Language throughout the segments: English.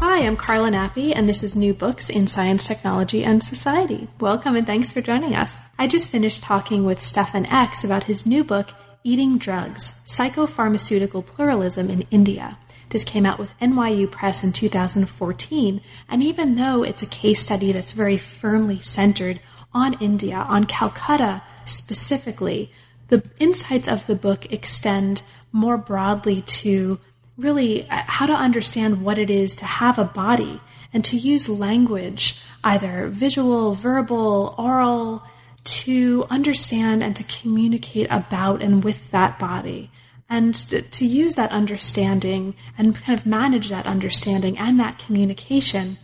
Hi, I'm Carla Nappi, and this is New Books in Science, Technology, and Society. Welcome and thanks for joining us. I just finished talking with Stefan Ecks about his new book, Eating Drugs Psychopharmaceutical Pluralism in India. This came out with NYU Press in 2014, and even though it's a case study that's very firmly centered on India, on Calcutta specifically, the insights of the book extend more broadly to really uh, how to understand what it is to have a body and to use language, either visual, verbal, oral, to understand and to communicate about and with that body. And to use that understanding and kind of manage that understanding and that communication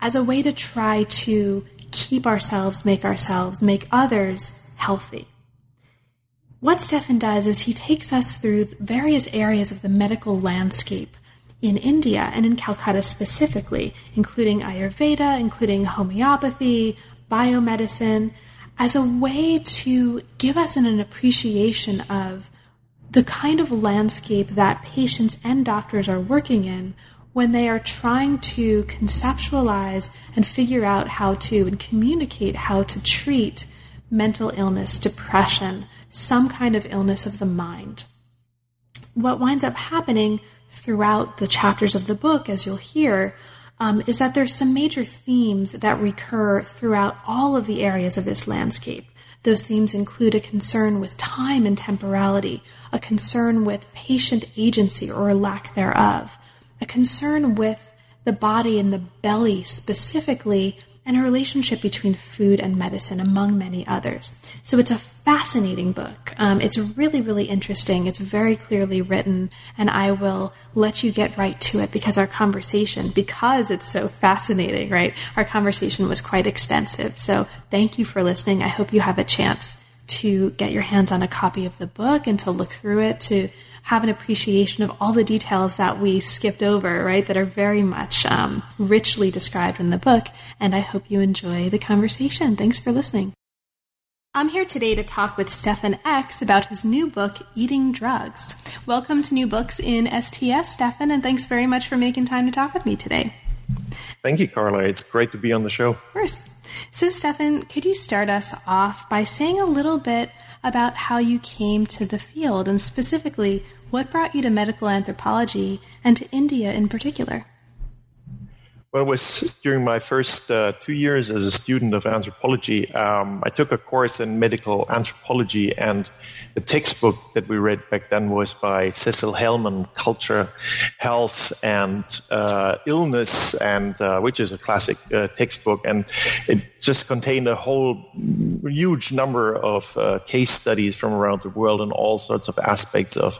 as a way to try to keep ourselves, make ourselves, make others healthy what Stefan does is he takes us through various areas of the medical landscape in India and in Calcutta specifically, including Ayurveda, including homeopathy, biomedicine, as a way to give us an, an appreciation of the kind of landscape that patients and doctors are working in when they are trying to conceptualize and figure out how to and communicate how to treat mental illness, depression, some kind of illness of the mind. What winds up happening throughout the chapters of the book, as you'll hear, um, is that there's some major themes that recur throughout all of the areas of this landscape. Those themes include a concern with time and temporality, a concern with patient agency or lack thereof, a concern with the body and the belly specifically, and a relationship between food and medicine, among many others. So it's a fascinating book. Um, it's really, really interesting. It's very clearly written, and I will let you get right to it because our conversation, because it's so fascinating, right? Our conversation was quite extensive. So thank you for listening. I hope you have a chance to get your hands on a copy of the book and to look through it to have an appreciation of all the details that we skipped over, right, that are very much um, richly described in the book. And I hope you enjoy the conversation. Thanks for listening. I'm here today to talk with Stefan Ecks about his new book, Eating Drugs. Welcome to New Books in STS, Stefan, and thanks very much for making time to talk with me today. Thank you, Carla. It's great to be on the show. Of course. So, Stefan, could you start us off by saying a little bit about how you came to the field and specifically what brought you to medical anthropology and to India in particular? Well, it was during my first uh, two years as a student of anthropology. Um, I took a course in medical anthropology, and the textbook that we read back then was by Cecil Helman, Culture, Health, and uh, Illness, and uh, which is a classic uh, textbook, and it just contained a whole huge number of uh, case studies from around the world on all sorts of aspects of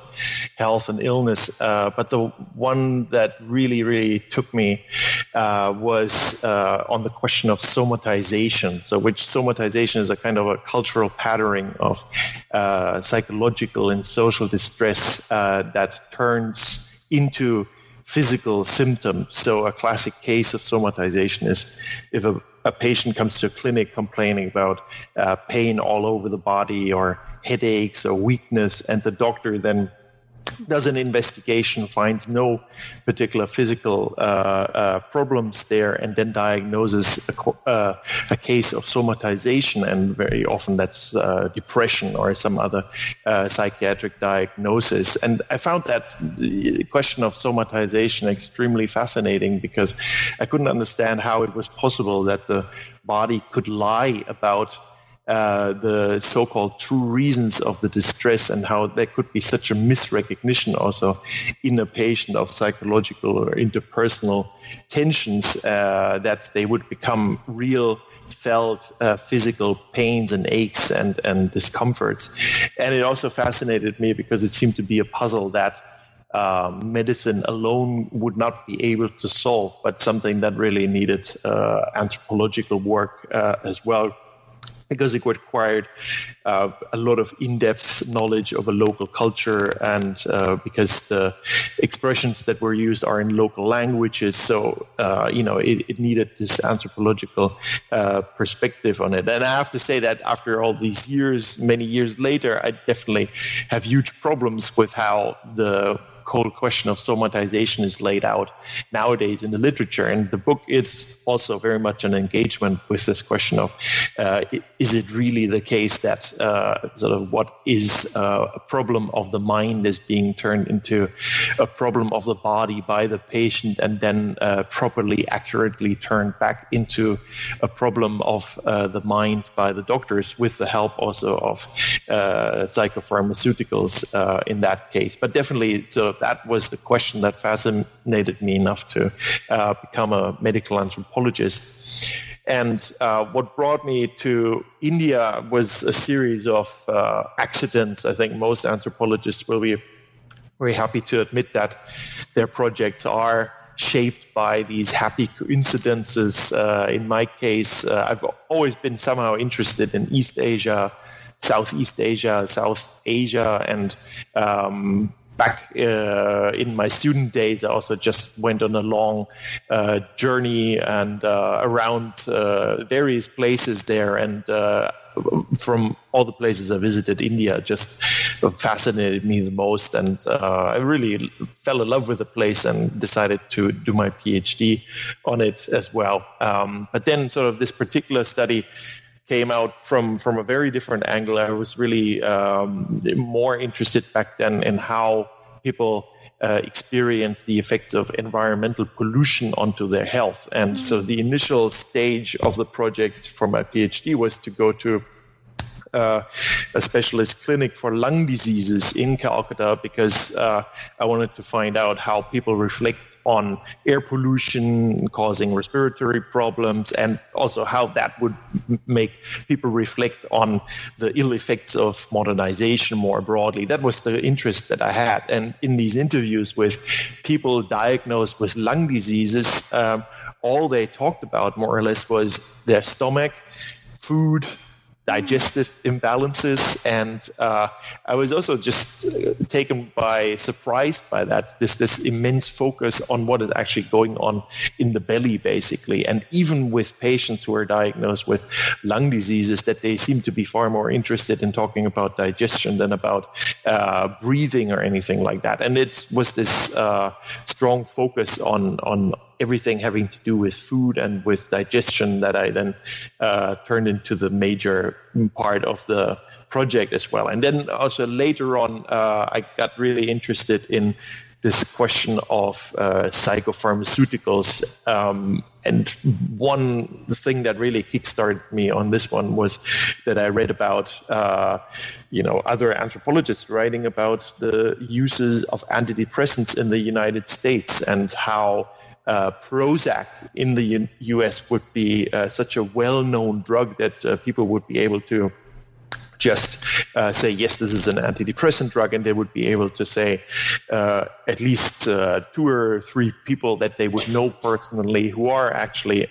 health and illness. Uh, but the one that really, really took me uh, was uh, on the question of somatization. So, which somatization is a kind of a cultural patterning of uh, psychological and social distress uh, that turns into physical symptoms. So, a classic case of somatization is if a, a patient comes to a clinic complaining about uh, pain all over the body or headaches or weakness, and the doctor then does an investigation, finds no particular physical uh, uh, problems there, and then diagnoses a, uh, a, case of somatization, and very often that's uh, depression or some other uh, psychiatric diagnosis. And I found that question of somatization extremely fascinating because I couldn't understand how it was possible that the body could lie about uh, the so-called true reasons of the distress and how there could be such a misrecognition also in a patient of psychological or interpersonal tensions uh, that they would become real felt uh, physical pains and aches and, and discomforts. And it also fascinated me because it seemed to be a puzzle that uh, medicine alone would not be able to solve, but something that really needed uh, anthropological work uh, as well because it required uh, a lot of in-depth knowledge of a local culture and uh, because the expressions that were used are in local languages. So uh, you know it, it, needed this anthropological uh, perspective on it. And i have to say that after all these years many years later i definitely have huge problems with how the whole question of somatization is laid out nowadays in the literature. And the book is also very much an engagement with this question of uh, is it really the case that uh, sort of what is uh, a problem of the mind is being turned into a problem of the body by the patient and then uh, properly, accurately turned back into a problem of uh, the mind by the doctors with the help also of uh, psychopharmaceuticals in that case. But definitely, so that was the question that fascinated me enough to uh, become a medical anthropologist. And uh, what brought me to India was a series of uh, accidents. I think most anthropologists will be very happy to admit that their projects are shaped by these happy coincidences. Uh, in my case, uh, I've always been somehow interested in East Asia, Southeast Asia, South Asia, and um, back uh, in my student days, I also just went on a long uh, journey and uh, around uh, various places there. And uh, from all the places I visited, India just fascinated me the most. And uh, I really fell in love with the place and decided to do my PhD on it as well. Um, but then, sort of, this particular study came out from from a very different angle. I was really um, more interested back then in how people uh, experience the effects of environmental pollution onto their health. And so the initial stage of the project for my PhD was to go to uh, a specialist clinic for lung diseases in Calcutta because uh, I wanted to find out how people reflect on air pollution causing respiratory problems and also how that would make people reflect on the ill effects of modernization more broadly. That was the interest that I had. And in these interviews with people diagnosed with lung diseases, um, all they talked about more or less was their stomach, food, digestive imbalances. And uh, I was also just taken by surprise by that. This this immense focus on what is actually going on in the belly, basically. And even with patients who are diagnosed with lung diseases, that they seem to be far more interested in talking about digestion than about uh, breathing or anything like that. And it was this uh, strong focus on on everything having to do with food and with digestion that I then uh, turned into the major part of the project as well. And then also later on, uh, I got really interested in this question of uh, psychopharmaceuticals. Um, and one thing that really kickstarted me on this one was that I read about, uh, you know, other anthropologists writing about the uses of antidepressants in the United States and how uh, Prozac in the US would be uh, such a well known drug that uh, people would be able to just uh, say, yes, this is an antidepressant drug, and they would be able to say uh, at least uh, two or three people that they would know personally who are actually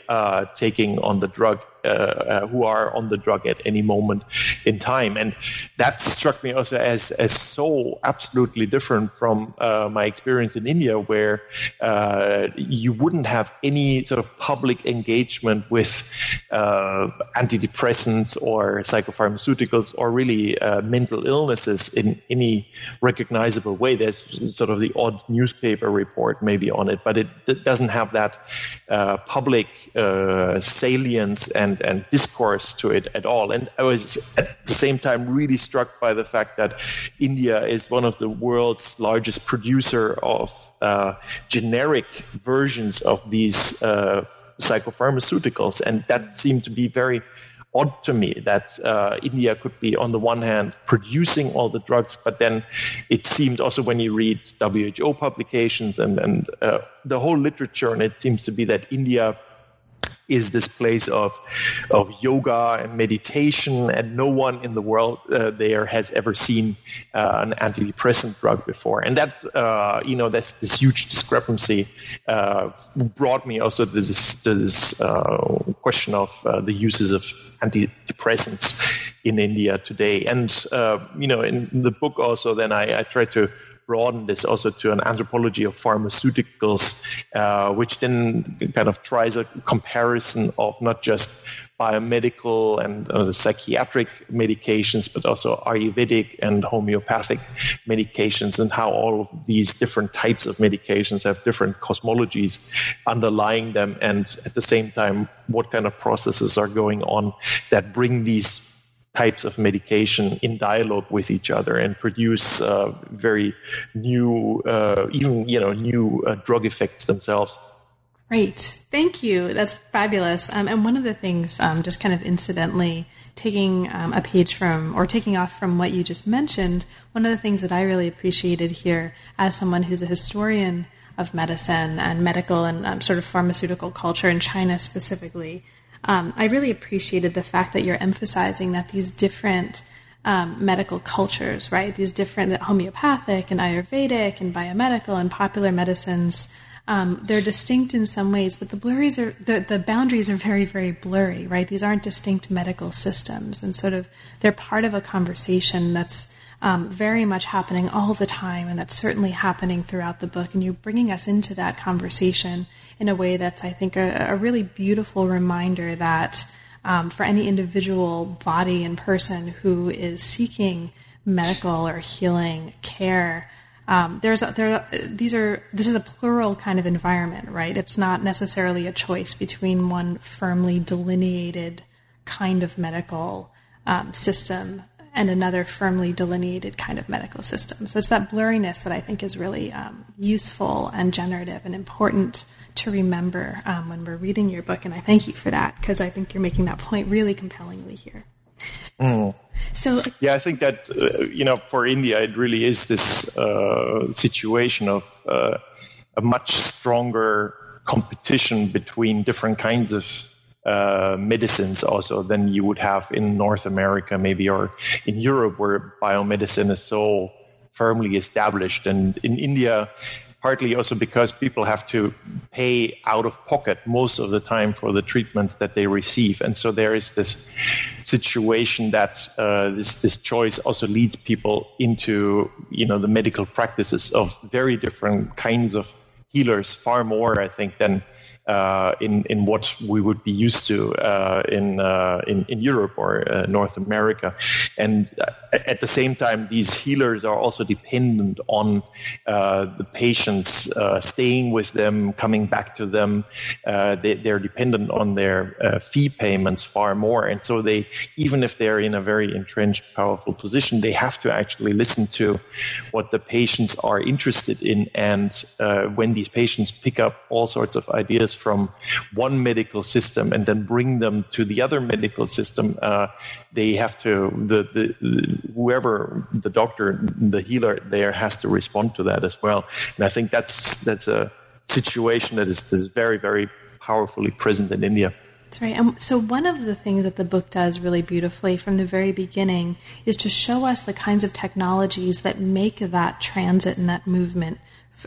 taking on the drug who are on the drug at any moment in time. And that struck me also as, as so absolutely different from uh, my experience in India, where uh, you wouldn't have any sort of public engagement with uh, antidepressants or psychopharmaceuticals or really uh, mental illnesses in any recognizable way. There's sort of the odd newspaper report maybe on it, but it, it doesn't have that public salience and and, and discourse to it at all. And I was at the same time really struck by the fact that India is one of the world's largest producer of uh, generic versions of these uh, psychopharmaceuticals, and that seemed to be very odd to me that uh, India could be, on the one hand, producing all the drugs, but then it seemed also when you read WHO publications and, and uh, the whole literature, and it seems to be that India is this place of of yoga and meditation, and no one in the world uh, there has ever seen uh, an antidepressant drug before, and that uh, you know that's this huge discrepancy uh, brought me also to this, to this uh, question of uh, the uses of antidepressants in India today, and you know in the book also then I, I try to broaden this also to an anthropology of pharmaceuticals, uh, which then kind of tries a comparison of not just biomedical and uh, psychiatric medications, but also Ayurvedic and homeopathic medications, and how all of these different types of medications have different cosmologies underlying them, and at the same time, what kind of processes are going on that bring these types of medication in dialogue with each other and produce uh, very new, uh, even you know, new uh, drug effects themselves. Great, thank you. That's fabulous. Um, and one of the things, um, just kind of incidentally, taking um, a page from or taking off from what you just mentioned, one of the things that I really appreciated here, as someone who's a historian of medicine and medical and um, sort of pharmaceutical culture in China specifically, um, I really appreciated the fact that you're emphasizing that these different um, medical cultures, right? These different homeopathic and Ayurvedic and biomedical and popular medicines. Um, they're distinct in some ways, but the blurries are the, the boundaries are very, very blurry, right? These aren't distinct medical systems, and sort of they're part of a conversation that's um, very much happening all the time, and that's certainly happening throughout the book. And you're bringing us into that conversation in a way that's, I think, a, a really beautiful reminder that um, for any individual body and person who is seeking medical or healing care, um, there's a, there these are this is a plural kind of environment, right? It's not necessarily a choice between one firmly delineated kind of medical um, system and another firmly delineated kind of medical system. So it's that blurriness that I think is really um, useful and generative and important to remember um, when we're reading your book. And I thank you for that because I think you're making that point really compellingly here. Mm. So, yeah, I think that, uh, you know, for India, it really is this uh, situation of uh, a much stronger competition between different kinds of uh, medicines also than you would have in North America, maybe, or in Europe, where biomedicine is so firmly established. And in India, partly also because people have to pay out of pocket most of the time for the treatments that they receive. And so there is this situation that uh, this, this choice also leads people into, you know, the medical practices of very different kinds of healers, far more, I think, than uh, in in what we would be used to uh, in, uh, in in Europe or uh, North America, and uh, at the same time, these healers are also dependent on the patients staying with them, coming back to them. they, are dependent on their fee payments far more, and so they even if they're in a very entrenched, powerful position, they have to actually listen to what the patients are interested in, and when these patients pick up all sorts of ideas from one medical system and then bring them to the other medical system, uh, they have to the, the whoever the doctor, the healer there has to respond to that as well. And I think that's that's a situation that is, is very very powerfully present in India. That's right. And so, one of the things that the book does really beautifully from the very beginning is to show us the kinds of technologies that make that transit and that movement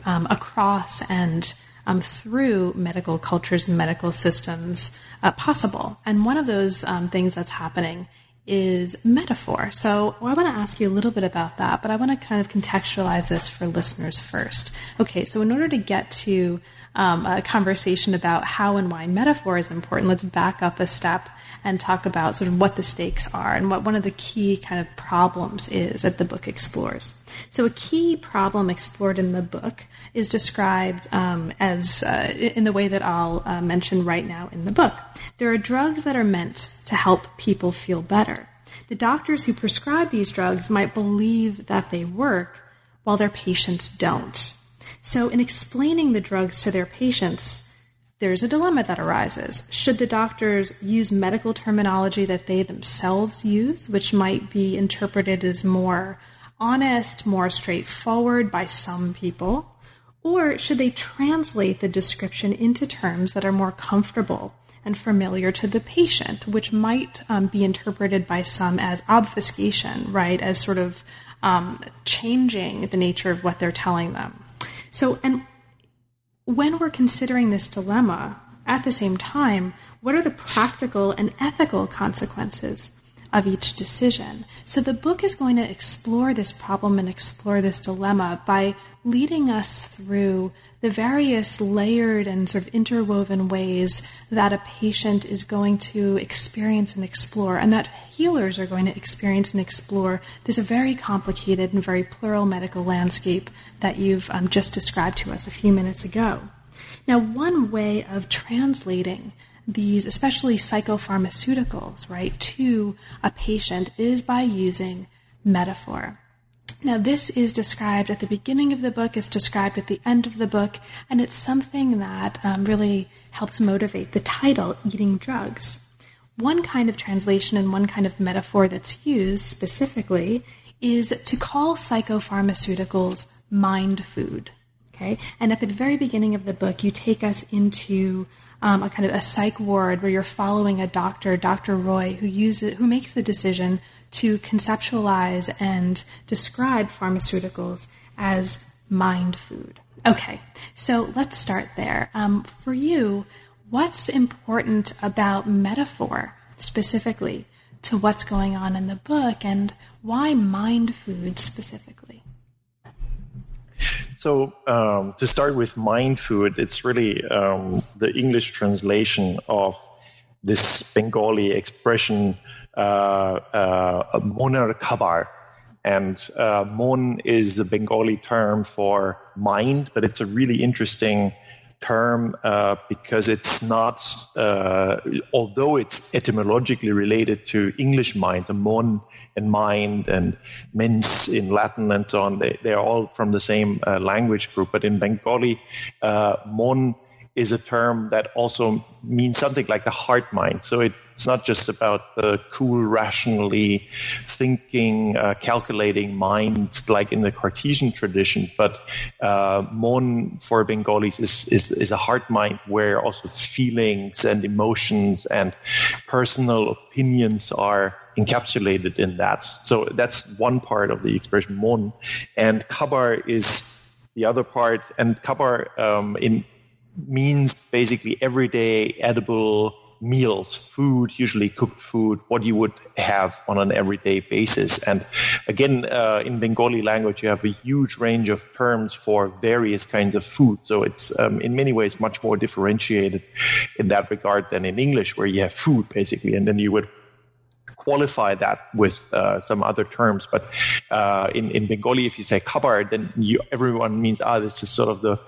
um, across and um, through medical cultures and medical systems uh, possible. And one of those um, things that's happening is metaphor. So I want to ask you a little bit about that, but I want to kind of contextualize this for listeners first. Okay, so in order to get to um, a conversation about how and why metaphor is important, let's back up a step and talk about sort of what the stakes are and what one of the key kind of problems is that the book explores. So, a key problem explored in the book is described um, as uh, in the way that I'll uh, mention right now in the book. There are drugs that are meant to help people feel better. The doctors who prescribe these drugs might believe that they work while their patients don't. So, in explaining the drugs to their patients, there's a dilemma that arises. Should the doctors use medical terminology that they themselves use, which might be interpreted as more honest, more straightforward by some people? Or should they translate the description into terms that are more comfortable and familiar to the patient, which might um, be interpreted by some as obfuscation, right? As sort of um, changing the nature of what they're telling them. So, and when we're considering this dilemma, at the same time, what are the practical and ethical consequences of each decision? So the book is going to explore this problem and explore this dilemma by leading us through the various layered and sort of interwoven ways that a patient is going to experience and explore, and that healers are going to experience and explore this very complicated and very plural medical landscape that you've um, just described to us a few minutes ago. Now, one way of translating these, especially psychopharmaceuticals, right, to a patient is by using metaphor. Now, this is described at the beginning of the book, it's described at the end of the book, and it's something that um, really helps motivate the title, Eating Drugs. One kind of translation and one kind of metaphor that's used specifically is to call psychopharmaceuticals mind food. Okay, and at the very beginning of the book, you take us into um, a kind of a psych ward where you're following a doctor, Dr. Roy, who uses who makes the decision to conceptualize and describe pharmaceuticals as mind food. Okay, so let's start there. Um, for you, what's important about metaphor specifically to what's going on in the book, and why mind food specifically? So um, to start with mind food, it's really um, the English translation of this Bengali expression monar kabar. And uh, mon is a Bengali term for mind, but it's a really interesting term uh, because it's not, uh, although it's etymologically related to English mind, the mon and mind and mens in Latin and so on. They, they're all from the same uh, language group. But in Bengali, uh, mon is a term that also means something like the heart mind. So it's not just about the cool, rationally thinking, uh, calculating mind like in the Cartesian tradition, but uh, Mon for Bengalis is, is, is a heart mind where also feelings and emotions and personal opinions are encapsulated in that. So that's one part of the expression mon, and kabar is the other part. And kabar um, in means basically everyday edible meals, food, usually cooked food, what you would have on an everyday basis. And again, uh, in Bengali language, you have a huge range of terms for various kinds of food. So it's um, in many ways much more differentiated in that regard than in English, where you have food basically, and then you would qualify that with uh, some other terms. But uh, in, in Bengali, if you say kabar, then you, everyone means, ah, this is sort of the,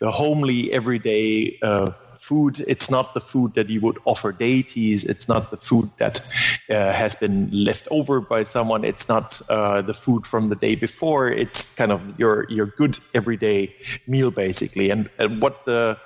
the homely, everyday uh, food. It's not the food that you would offer deities. It's not the food that uh, has been left over by someone. It's not uh, the food from the day before. It's kind of your your good everyday meal basically. And, and what the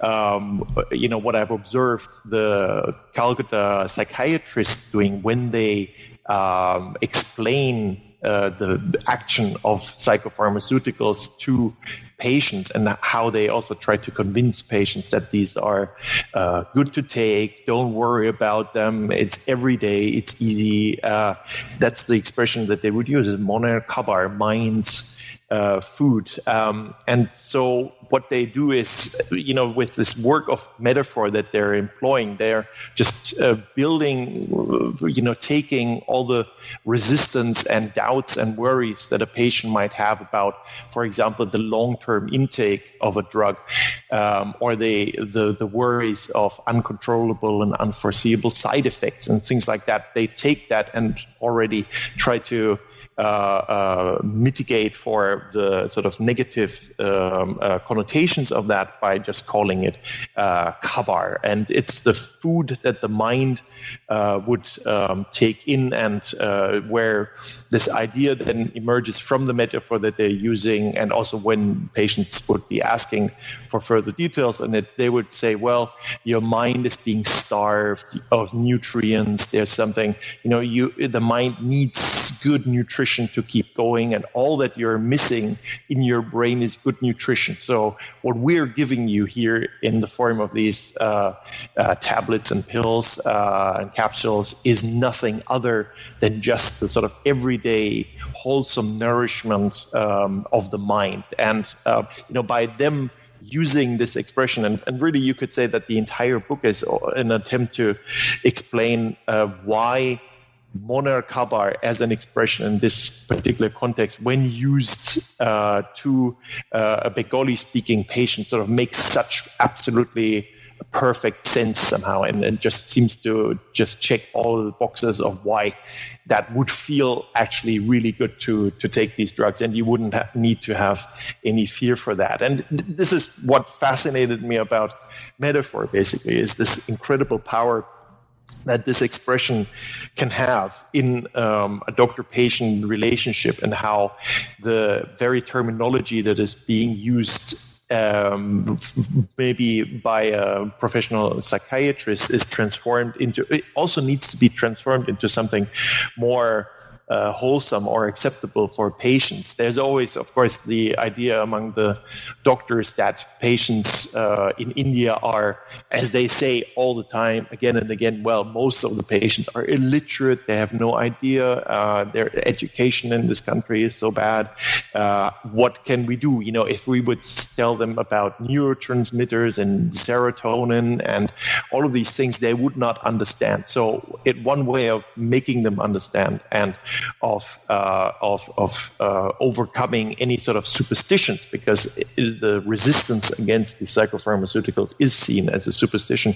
um, you know what I've observed the Calcutta psychiatrists doing when they um, explain uh, the action of psychopharmaceuticals to patients and how they also try to convince patients that these are uh, good to take. Don't worry about them. It's every day. It's easy. Uh, that's the expression that they would use. Is moner kabar minds uh, food. Um, and so what they do is, you know, with this work of metaphor that they're employing, they're just uh, building, you know, taking all the resistance and doubts and worries that a patient might have about, for example, the long-term intake of a drug, um, or the, the the worries of uncontrollable and unforeseeable side effects and things like that. They take that and already try to mitigate for the sort of negative um, uh, connotations of that by just calling it uh, kabar. And it's the food that the mind uh, would um, take in, and uh, where this idea then emerges from the metaphor that they're using, and also when patients would be asking for further details and they would say, "Well, your mind is being starved of nutrients. There's something, you know, you the mind needs good nutrition." Nutrition to keep going, and all that you're missing in your brain is good nutrition. So, what we're giving you here in the form of these uh, uh, tablets and pills uh, and capsules is nothing other than just the sort of everyday wholesome nourishment um, of the mind. And uh, you know, by them using this expression, and, and, really you could say that the entire book is an attempt to explain uh, why Monar Kabar as an expression in this particular context, when used uh, to uh, a Bengali speaking patient, sort of makes such absolutely perfect sense somehow and, and just seems to just check all the boxes of why that would feel actually really good to to take these drugs and you wouldn't need to have any fear for that. And this is what fascinated me about metaphor basically is this incredible power that this expression can have in um, a doctor-patient relationship and how the very terminology that is being used um, maybe by a professional psychiatrist is transformed into it also needs to be transformed into something more uh, wholesome or acceptable for patients. There's always, of course, the idea among the doctors that patients uh, in India are, as they say all the time, again and again, well, most of the patients are illiterate. They have no idea. Uh, their education in this country is so bad. Uh, what can we do? You know, if we would tell them about neurotransmitters and serotonin and all of these things, they would not understand. So, it one way of making them understand and of uh, of, of uh, overcoming any sort of superstitions because the resistance against the psychopharmaceuticals is seen as a superstition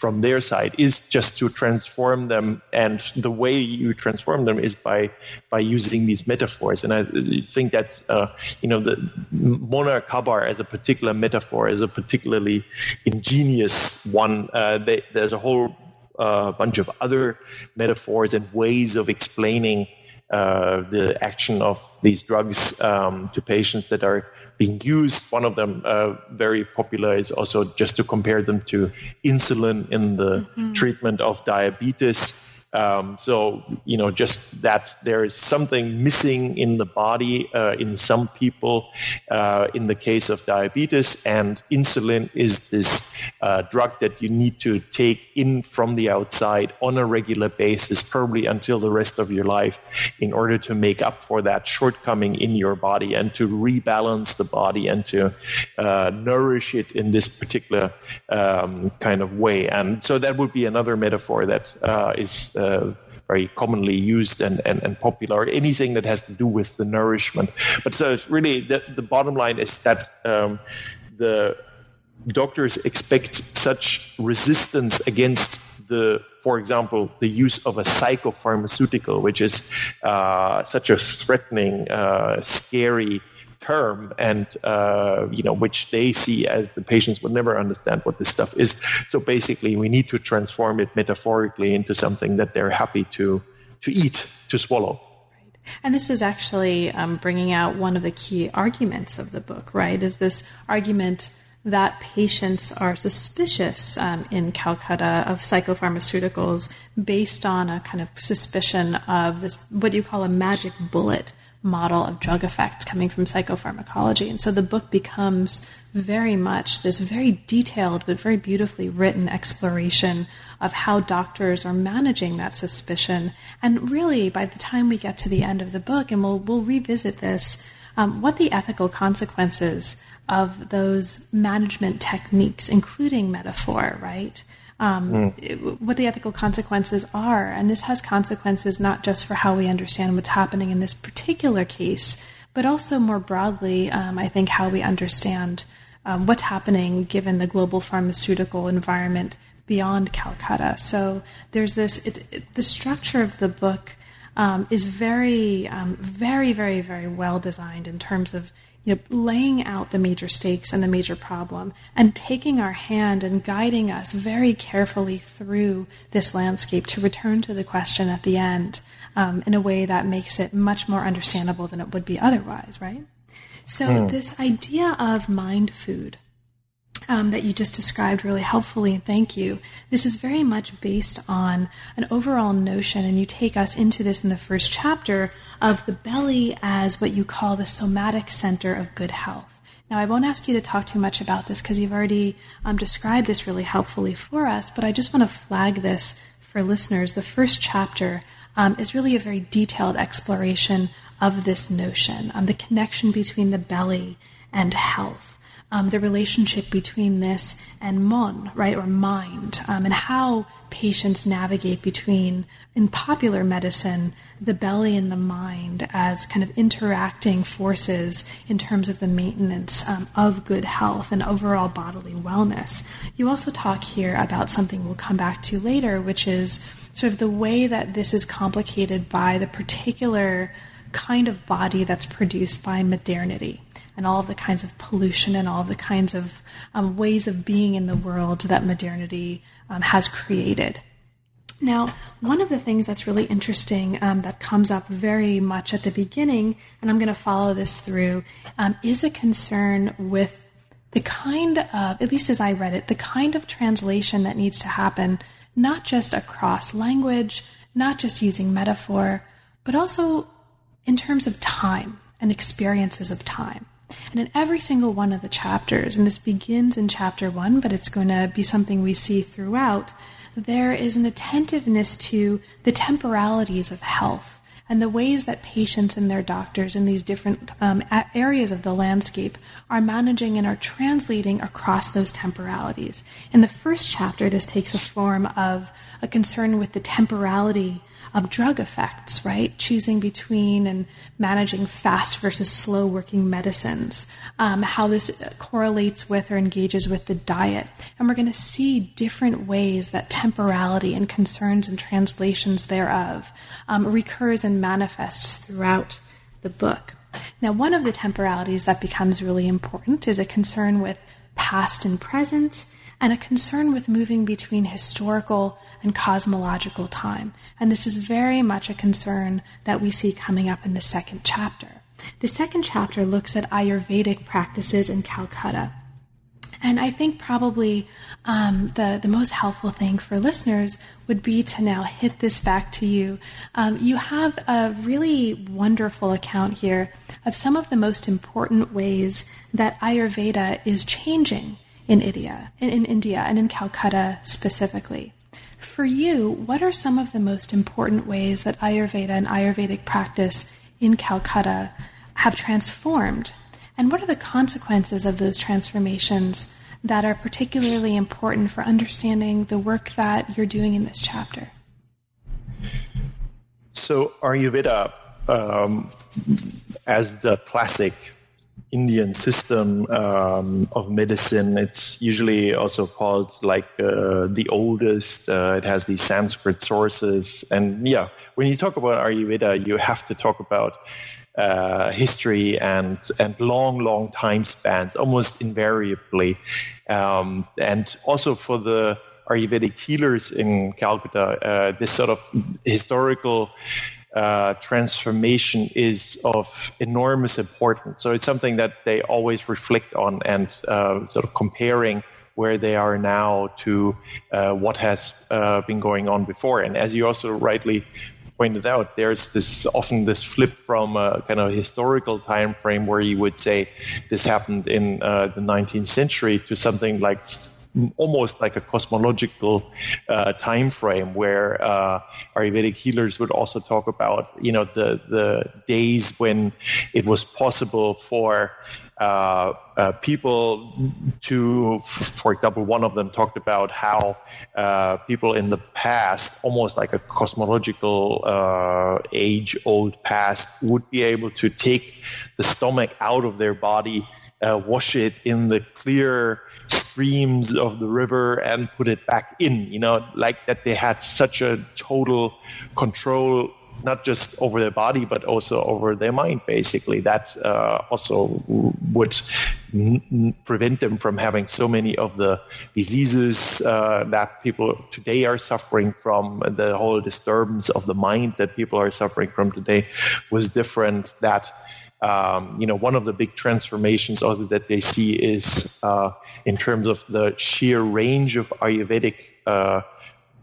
from their side is just to transform them. And the way you transform them is by by using these metaphors. And I think that uh, you know the Monar Kabar as a particular metaphor is a particularly ingenious one. Uh, they, there's a whole a bunch of other metaphors and ways of explaining uh, the action of these drugs um, to patients that are being used. One of them, uh, very popular, is also just to compare them to insulin in the mm-hmm. treatment of diabetes. Um, so, you know, just that there is something missing in the body uh, in some people uh, in the case of diabetes, and insulin is this uh, drug that you need to take in from the outside on a regular basis, probably until the rest of your life, in order to make up for that shortcoming in your body and to rebalance the body and to uh, nourish it in this particular um, kind of way. And so that would be another metaphor that uh, is uh, very commonly used and, and, and popular, anything that has to do with the nourishment. But so it's really the, the bottom line is that um, the doctors expect such resistance against the, for example, the use of a psychopharmaceutical, which is uh, such a threatening, uh, scary term and uh, you know which they see as the patients would never understand what this stuff is. So basically we need to transform it metaphorically into something that they're happy to to eat to swallow. And this is actually um, bringing out one of the key arguments of the book, right? Is this argument that patients are suspicious um, in Calcutta of psychopharmaceuticals based on a kind of suspicion of this, what you call a magic bullet model of drug effects coming from psychopharmacology. And so the book becomes very much this very detailed but very beautifully written exploration of how doctors are managing that suspicion. And really, by the time we get to the end of the book, and we'll, we'll revisit this, um, what the ethical consequences of those management techniques, including metaphor, right? um, mm. what the ethical consequences are. And this has consequences not just for how we understand what's happening in this particular case, but also more broadly, um, I think, how we understand um, what's happening given the global pharmaceutical environment beyond Calcutta. So there's this, it, it, the structure of the book. Um, is very, um, very, very, very well designed in terms of you know, laying out the major stakes and the major problem and taking our hand and guiding us very carefully through this landscape to return to the question at the end um, in a way that makes it much more understandable than it would be otherwise, right? So, mm. this idea of mind food um, that you just described really helpfully. and Thank you. This is very much based on an overall notion, and you take us into this in the first chapter of the belly as what you call the somatic center of good health. Now, I won't ask you to talk too much about this because you've already um, described this really helpfully for us, but I just want to flag this for listeners. The first chapter um, is really a very detailed exploration of this notion, um, the connection between the belly and health um, the relationship between this and mon, right, or mind, um, and how patients navigate between, in popular medicine, the belly and the mind as kind of interacting forces in terms of the maintenance um, of good health and overall bodily wellness. You also talk here about something we'll come back to later, which is sort of the way that this is complicated by the particular kind of body that's produced by modernity and all of the kinds of pollution and all of the kinds of um, ways of being in the world that modernity um, has created. Now, one of the things that's really interesting um, that comes up very much at the beginning, and I'm going to follow this through, um, is a concern with the kind of, at least as I read it, the kind of translation that needs to happen, not just across language, not just using metaphor, but also in terms of time and experiences of time. And in every single one of the chapters, and this begins in chapter one, but it's going to be something we see throughout, there is an attentiveness to the temporalities of health and the ways that patients and their doctors in these different um, areas of the landscape are managing and are translating across those temporalities. In the first chapter, this takes a form of a concern with the temporality of drug effects, right? Choosing between and managing fast versus slow working medicines, um, how this correlates with or engages with the diet. And we're going to see different ways that temporality and concerns and translations thereof um, recurs and manifests throughout the book. Now, one of the temporalities that becomes really important is a concern with past and present and a concern with moving between historical and cosmological time. And this is very much a concern that we see coming up in the second chapter. The second chapter looks at Ayurvedic practices in Calcutta. And I think probably um, the, the most helpful thing for listeners would be to now hit this back to you. Um, you have a really wonderful account here of some of the most important ways that Ayurveda is changing in India, in, in India and in Calcutta specifically. For you, what are some of the most important ways that Ayurveda and Ayurvedic practice in Calcutta have transformed? And what are the consequences of those transformations that are particularly important for understanding the work that you're doing in this chapter? So, Ayurveda, um, as the classic Indian system um, of medicine. It's usually also called like uh, the oldest. Uh, it has these Sanskrit sources, and yeah, when you talk about Ayurveda, you have to talk about uh, history and and long, long time spans, almost invariably, um, and also for the Ayurvedic healers in Calcutta, uh, this sort of historical uh, transformation is of enormous importance. So it's something that they always reflect on and uh, sort of comparing where they are now to uh, what has uh, been going on before. And as you also rightly pointed out, there's this often this flip from a kind of historical time frame where you would say this happened in uh, the 19th century to something like almost like a cosmological uh, time frame where uh, Ayurvedic healers would also talk about, you know, the the days when it was possible for uh, uh, people to, for example, one of them talked about how uh, people in the past, almost like a cosmological uh, age old past, would be able to take the stomach out of their body, uh, wash it in the clear streams of the river and put it back in, you know, like that they had such a total control not just over their body but also over their mind basically. That uh, also would n- prevent them from having so many of the diseases uh, that people today are suffering from. The whole disturbance of the mind that people are suffering from today was different that um, you know, one of the big transformations also that they see is uh, in terms of the sheer range of Ayurvedic uh,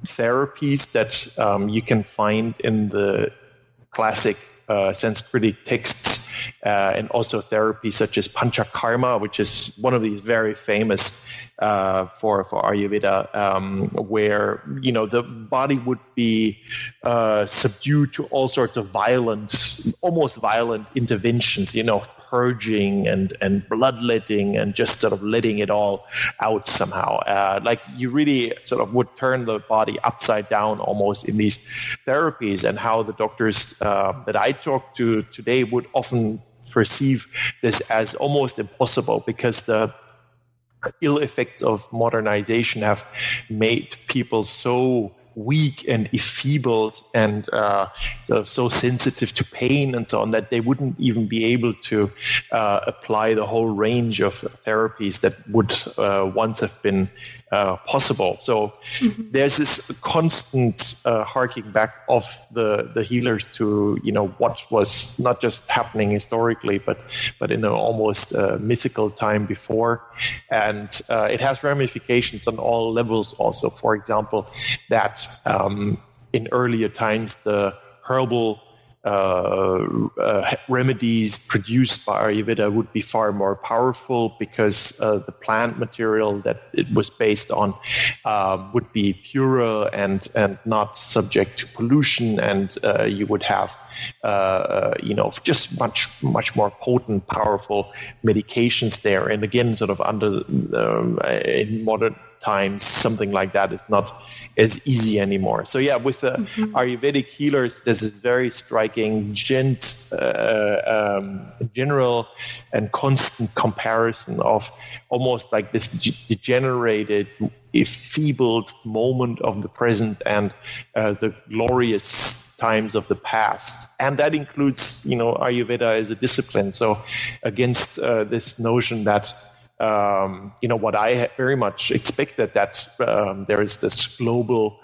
therapies that um, you can find in the classic uh, Sanskritic texts uh, and also therapies such as Panchakarma, which is one of these very famous uh, for for Ayurveda, um, where you know the body would be subdued to all sorts of violent, almost violent interventions. You know, purging and and bloodletting and just sort of letting it all out somehow. Uh, like you really sort of would turn the body upside down almost in these therapies, and how the doctors uh, that I talk to today would often perceive this as almost impossible because the ill effects of modernization have made people so weak and enfeebled and uh, so sensitive to pain and so on that they wouldn't even be able to uh, apply the whole range of therapies that would uh, once have been uh, possible. So mm-hmm. there's this constant uh, harking back of the the healers to you know what was not just happening historically, but but in an almost uh, mythical time before, and uh, it has ramifications on all levels. Also, for example, that um, in earlier times the herbal remedies produced by Ayurveda would be far more powerful because uh, the plant material that it was based on um, would be purer and and not subject to pollution, and uh, you would have uh, you know just much much more potent, powerful medications there. And again, sort of under um, in modern times something like that is not as easy anymore. So yeah, with the mm-hmm. Ayurvedic healers, this is very striking, gent, uh, um, general and constant comparison of almost like this degenerated, enfeebled moment of the present and uh, the glorious times of the past. And that includes, you know, Ayurveda as a discipline. So against uh, this notion that um, you know what I very much expected that um, there is this global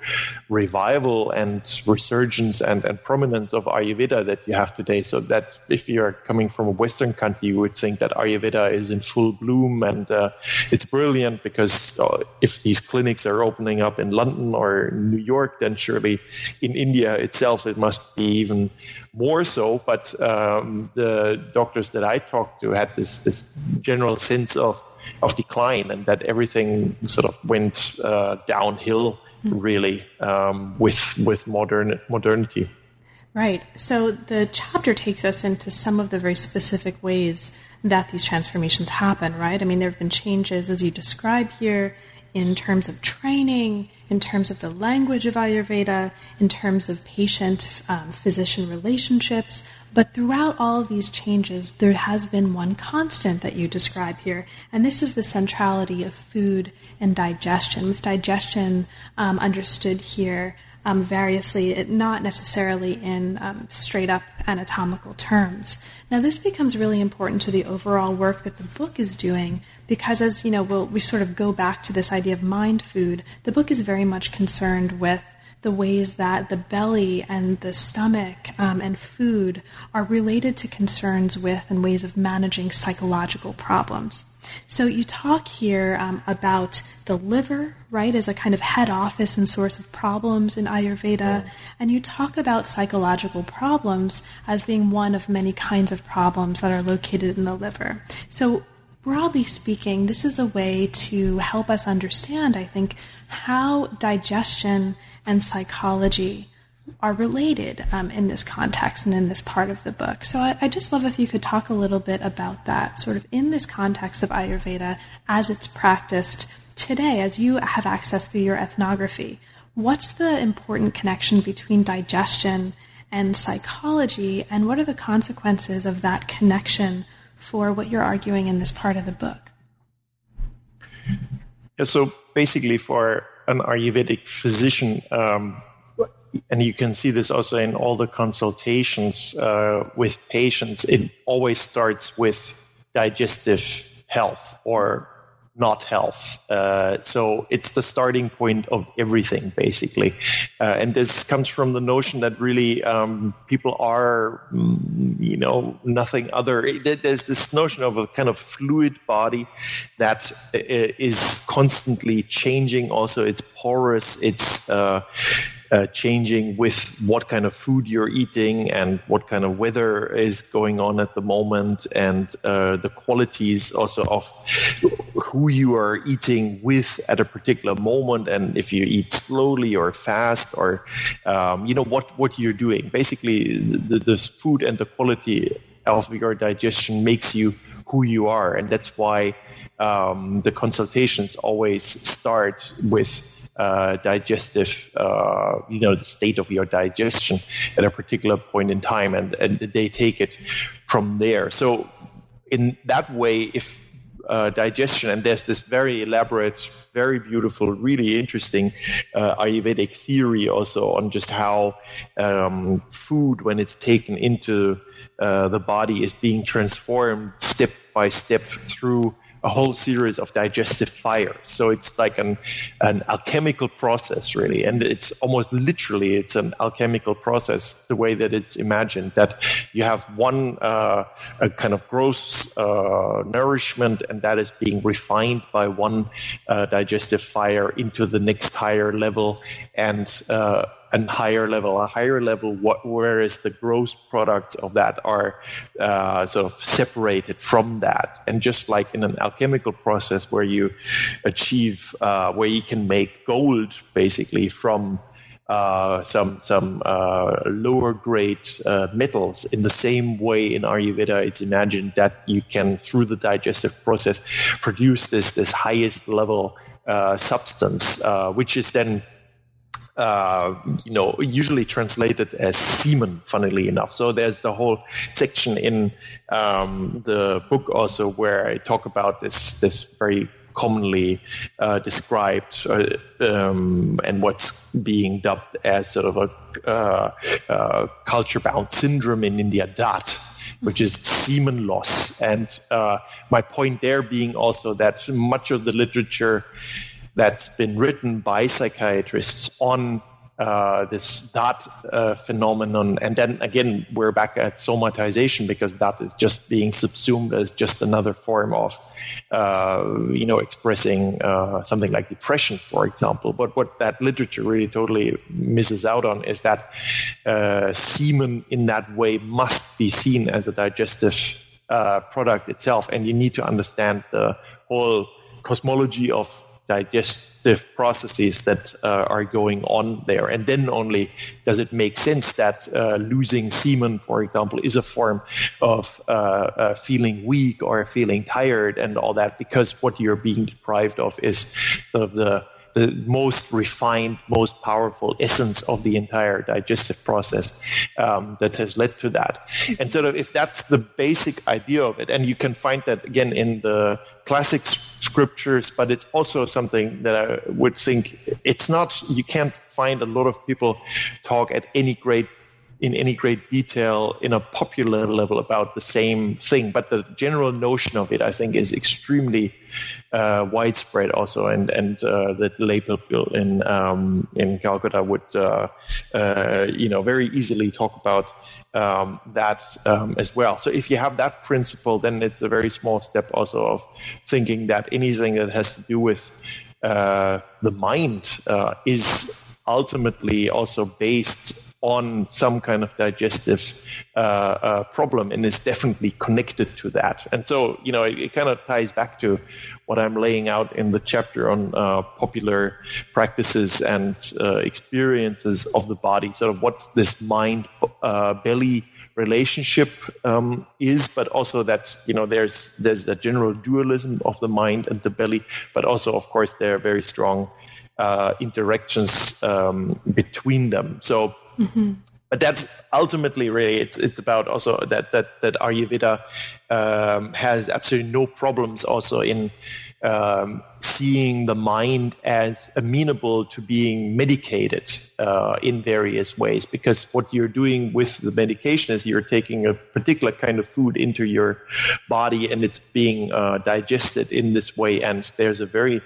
revival and resurgence and, and prominence of Ayurveda that you have today. So that if you're coming from a Western country, you would think that Ayurveda is in full bloom and uh, it's brilliant because uh, if these clinics are opening up in London or New York, then surely in India itself it must be even more so. But um, the doctors that I talked to had this this general sense of of decline and that everything sort of went uh, downhill really um, with with modern modernity. Right. So the chapter takes us into some of the very specific ways that these transformations happen, right? I mean, there have been changes, as you describe here, in terms of training, in terms of the language of Ayurveda, in terms of patient um, physician relationships. But throughout all of these changes, there has been one constant that you describe here, and this is the centrality of food and digestion, with digestion um, understood here um, variously, not necessarily in um, straight up anatomical terms. Now, this becomes really important to the overall work that the book is doing because, as you know, we'll, we sort of go back to this idea of mind food. The book is very much concerned with the ways that the belly and the stomach um, and food are related to concerns with and ways of managing psychological problems. So you talk here um, about the liver, right, as a kind of head office and source of problems in Ayurveda, and you talk about psychological problems as being one of many kinds of problems that are located in the liver. So broadly speaking, this is a way to help us understand, I think, how digestion and psychology are related um, in this context and in this part of the book. So I, I just love if you could talk a little bit about that, sort of in this context of Ayurveda as it's practiced today, as you have access through your ethnography. What's the important connection between digestion and psychology, and what are the consequences of that connection for what you're arguing in this part of the book? Yeah, so basically, for an Ayurvedic physician, um, and you can see this also in all the consultations uh, with patients, it always starts with digestive health or not health. Uh, so it's the starting point of everything, basically. Uh, and this comes from the notion that really um, people are, mm, you know, nothing other. There's this notion of a kind of fluid body that uh, constantly changing. Also, it's porous. It's uh, uh, changing with what kind of food you're eating and what kind of weather is going on at the moment and uh, the qualities also of who you are eating with at a particular moment and if you eat slowly or fast or um, you know what what you're doing. Basically the, food and the quality of your digestion makes you who you are and that's why um, the consultations always start with uh, digestive, uh, you know, the state of your digestion at a particular point in time, and, and they take it from there. So, in that way, if uh, digestion, and there's this very elaborate, very beautiful, really interesting uh, Ayurvedic theory also on just how um, food, when it's taken into uh, the body, is being transformed step by step through a whole series of digestive fires. So it's like an, an alchemical process, really. And it's almost literally, it's an alchemical process, the way that it's imagined, that you have one uh, kind of gross uh, nourishment, and that is being refined by one uh, digestive fire into the next higher level. And and higher level, a higher level, what, whereas the gross products of that are uh, sort of separated from that. And just like in an alchemical process where you achieve, uh, where you can make gold basically from uh, some some uh, lower grade uh, metals. In the same way, in Ayurveda, it's imagined that you can, through the digestive process, produce this this highest level uh, substance, uh, which is then uh, you know, usually translated as semen, funnily enough. So there's the whole section in um, the book also where I talk about this this very commonly uh, described uh, um, and what's being dubbed as sort of a uh, uh culture bound syndrome in India, Dhat, which is semen loss. And uh, my point there being also that much of the literature that's been written by psychiatrists on uh, this Dhat uh, phenomenon. And then again, we're back at somatization because that is just being subsumed as just another form of, uh, you know, expressing uh, something like depression, for example. But what that literature really totally misses out on is that uh, semen in that way must be seen as a digestive uh, product itself. And you need to understand the whole cosmology of digestive processes that uh, are going on there. And then only does it make sense that uh, losing semen, for example, is a form of uh, uh feeling weak or feeling tired and all that, because what you're being deprived of is sort of the the most refined, most powerful essence of the entire digestive process um, that has led to that. And sort of if that's the basic idea of it, and you can find that again in the classic scriptures, but it's also something that I would think it's not, you can't find a lot of people talk at any great in any great detail in a popular level about the same thing, but the general notion of it, I think, is extremely uh, widespread also, and and uh, the lay people in um, in Calcutta would uh, uh, you know very easily talk about um, that um, as well. So if you have that principle, then it's a very small step also of thinking that anything that has to do with uh, the mind uh, is ultimately also based on some kind of digestive uh, uh, problem and is definitely connected to that. And so, you know, it, it, kind of ties back to what I'm laying out in the chapter on uh, popular practices and uh, experiences of the body, sort of what this mind uh, belly relationship um, is, but also that you know there's there's a general dualism of the mind and the belly, but also of course there are very strong uh, interactions um, between them. So Mm-hmm. But that's ultimately really it's it's about also that that that Ayurveda um, has absolutely no problems also in um, seeing the mind as amenable to being medicated uh, in various ways. Because what you're doing with the medication is you're taking a particular kind of food into your body and it's being uh, digested in this way. And there's a very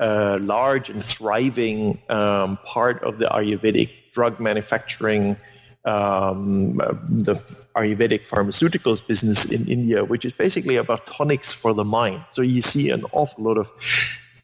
uh, large and thriving um, part of the Ayurvedic drug manufacturing um, the Ayurvedic pharmaceuticals business in India, which is basically about tonics for the mind. So you see an awful lot of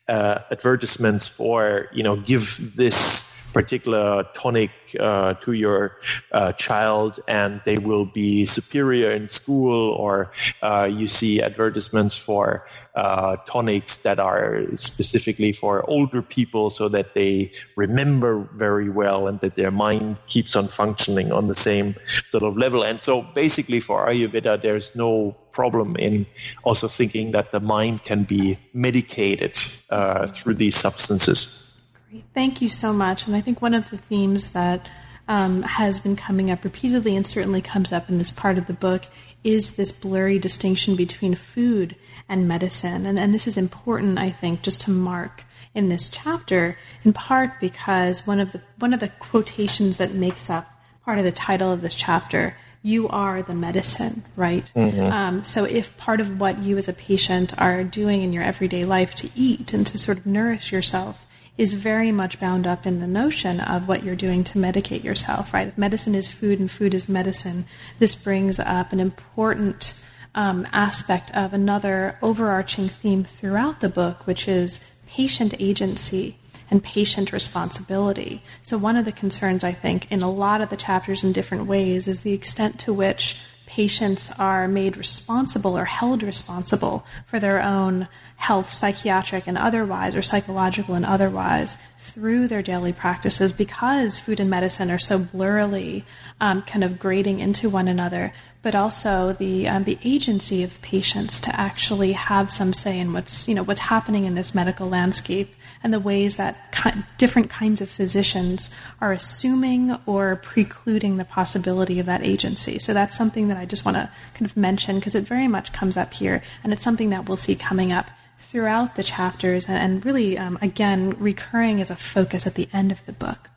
uh, advertisements for, you know, give this particular tonic uh, to your uh, child and they will be superior in school or uh, you see advertisements for uh, tonics that are specifically for older people so that they remember very well and that their mind keeps on functioning on the same sort of level. And so basically for Ayurveda, there's no problem in also thinking that the mind can be medicated uh, through these substances. Great. Thank you so much. And I think one of the themes that um, has been coming up repeatedly and certainly comes up in this part of the book is this blurry distinction between food and medicine. And, and this is important, I think, just to mark in this chapter, in part because one of the one of the quotations that makes up part of the title of this chapter, you are the medicine, right? Mm-hmm. Um, so if part of what you as a patient are doing in your everyday life to eat and to sort of nourish yourself is very much bound up in the notion of what you're doing to medicate yourself, right? If medicine is food and food is medicine, this brings up an important um, aspect of another overarching theme throughout the book, which is patient agency and patient responsibility. So, one of the concerns, I think, in a lot of the chapters in different ways is the extent to which patients are made responsible or held responsible for their own health, psychiatric and otherwise, or psychological and otherwise, through their daily practices because food and medicine are so blurrily um, kind of grading into one another, but also the um, the agency of patients to actually have some say in what's you know what's happening in this medical landscape and the ways that ki- different kinds of physicians are assuming or precluding the possibility of that agency. So that's something that I just want to kind of mention because it very much comes up here, and it's something that we'll see coming up throughout the chapters and really, um, again, recurring as a focus at the end of the book.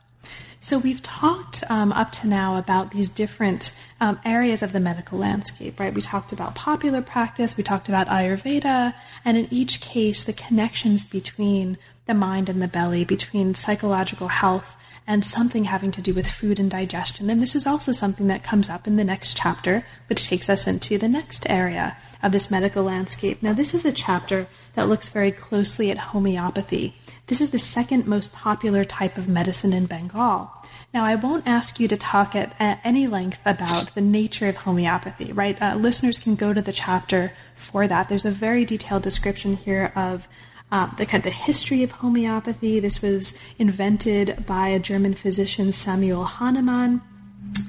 So we've talked um, up to now about these different um, areas of the medical landscape, right? We talked about popular practice, we talked about Ayurveda, and in each case, the connections between the mind and the belly, between psychological health and something having to do with food and digestion. And this is also something that comes up in the next chapter, which takes us into the next area of this medical landscape. Now, this is a chapter that looks very closely at homeopathy. This is the second most popular type of medicine in Bengal. Now, I won't ask you to talk at, at any length about the nature of homeopathy, right? Uh, listeners can go to the chapter for that. There's a very detailed description here of uh, the kind of the history of homeopathy. This was invented by a German physician, Samuel Hahnemann.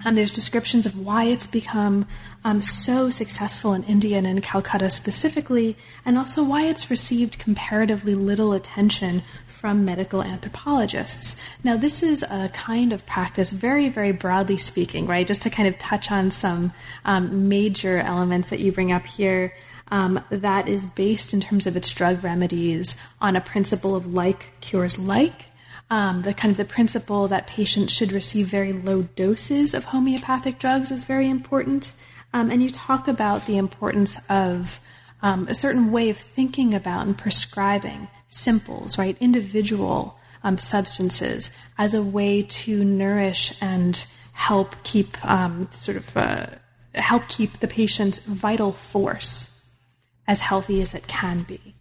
And there's descriptions of why it's become um, so successful in India and in Calcutta specifically, and also why it's received comparatively little attention from medical anthropologists. Now, this is a kind of practice, very, very broadly speaking, right? Just to kind of touch on some um, major elements that you bring up here um, that is based in terms of its drug remedies on a principle of like cures like. Um, the kind of the principle that patients should receive very low doses of homeopathic drugs is very important. Um, and you talk about the importance of um, a certain way of thinking about and prescribing simples, right, individual um, substances as a way to nourish and help keep um, sort of uh, help keep the patient's vital force as healthy as it can be.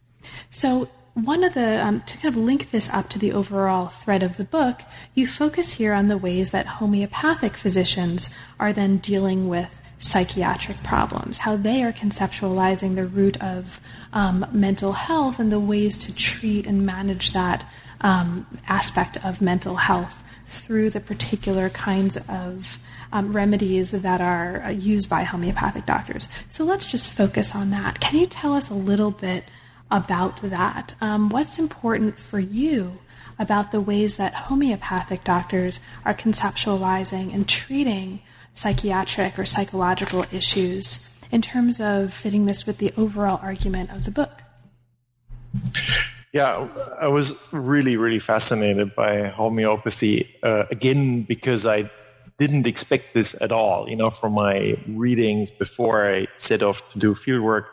So, one of the, um, to kind of link this up to the overall thread of the book, you focus here on the ways that homeopathic physicians are then dealing with psychiatric problems, how they are conceptualizing the root of um, mental health and the ways to treat and manage that um, aspect of mental health through the particular kinds of um, remedies that are uh, used by homeopathic doctors. So let's just focus on that. Can you tell us a little bit about that? Um, what's important for you about the ways that homeopathic doctors are conceptualizing and treating psychiatric or psychological issues in terms of fitting this with the overall argument of the book? Yeah, I was really, really fascinated by homeopathy uh, again because I didn't expect this at all. You know, from my readings before I set off to do fieldwork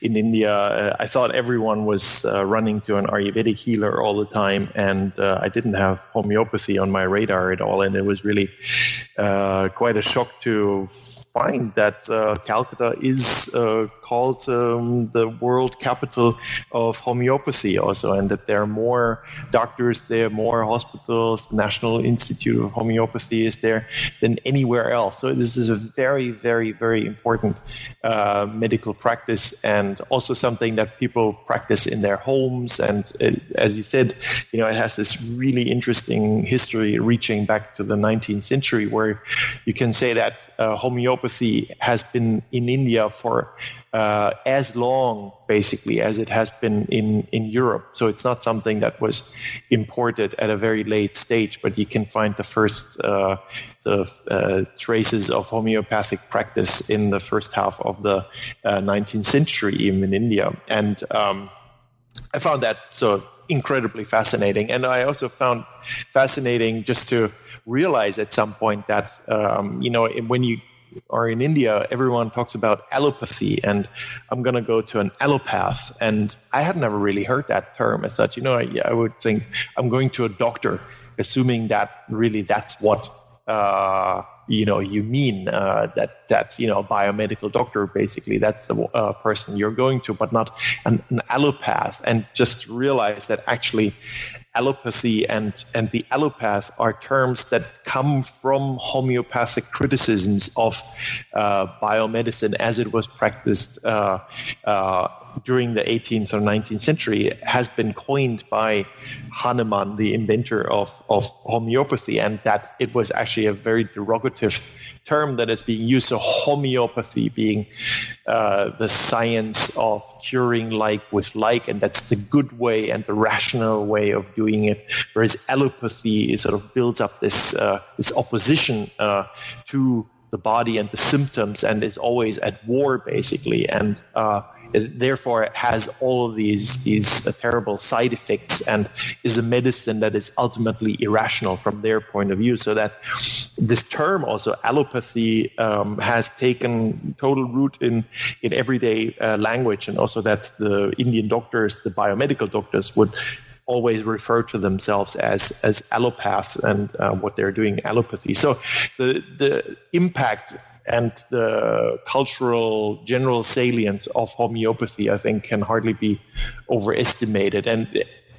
in India, uh, I thought everyone was uh, running to an Ayurvedic healer all the time, and uh, I didn't have homeopathy on my radar at all. And it was really uh, quite a shock to find that uh, Calcutta is uh, called um, the world capital of homeopathy also, and that there are more doctors there, more hospitals. The National Institute of Homeopathy is there than anywhere else. So this is a very, very, very important uh, medical practice, and also something that people practice in their homes. And it, as you said, you know, it has this really interesting history reaching back to the 19th century, where you can say that uh, homeopathy homeopathy has been in India for uh, as long, basically, as it has been in, in Europe. So it's not something that was imported at a very late stage, but you can find the first uh, of uh, traces of homeopathic practice in the first half of the 19th uh, century, even in India. And um, I found that so incredibly fascinating. And I also found fascinating just to realize at some point that, um, you know, when you or in India, everyone talks about allopathy, and I'm going to go to an allopath. And I had never really heard that term as such. You know, I, I would think I'm going to a doctor, assuming that really that's what uh, you know you mean uh, that that's you know a biomedical doctor basically that's the uh, person you're going to but not an, an allopath and just realize that actually allopathy and, and the allopath are terms that come from homeopathic criticisms of uh, biomedicine as it was practiced uh, uh, during the 18th or 19th century has been coined by Hahnemann, the inventor of, of homeopathy, and that it was actually a very derogative term that is being used. So homeopathy being uh, the science of curing like with like, and that's the good way and the rational way of doing it. Whereas allopathy is sort of builds up this uh, this opposition uh, to the body and the symptoms, and is always at war basically, and uh, therefore it has all of these these uh, terrible side effects and is a medicine that is ultimately irrational from their point of view. So that this term also allopathy um, has taken total root in in everyday uh, language. And also that the indian doctors the biomedical doctors would always refer to themselves as as allopaths and uh, what they're doing allopathy. So the the impact and the cultural general salience of homeopathy, I think, can hardly be overestimated. And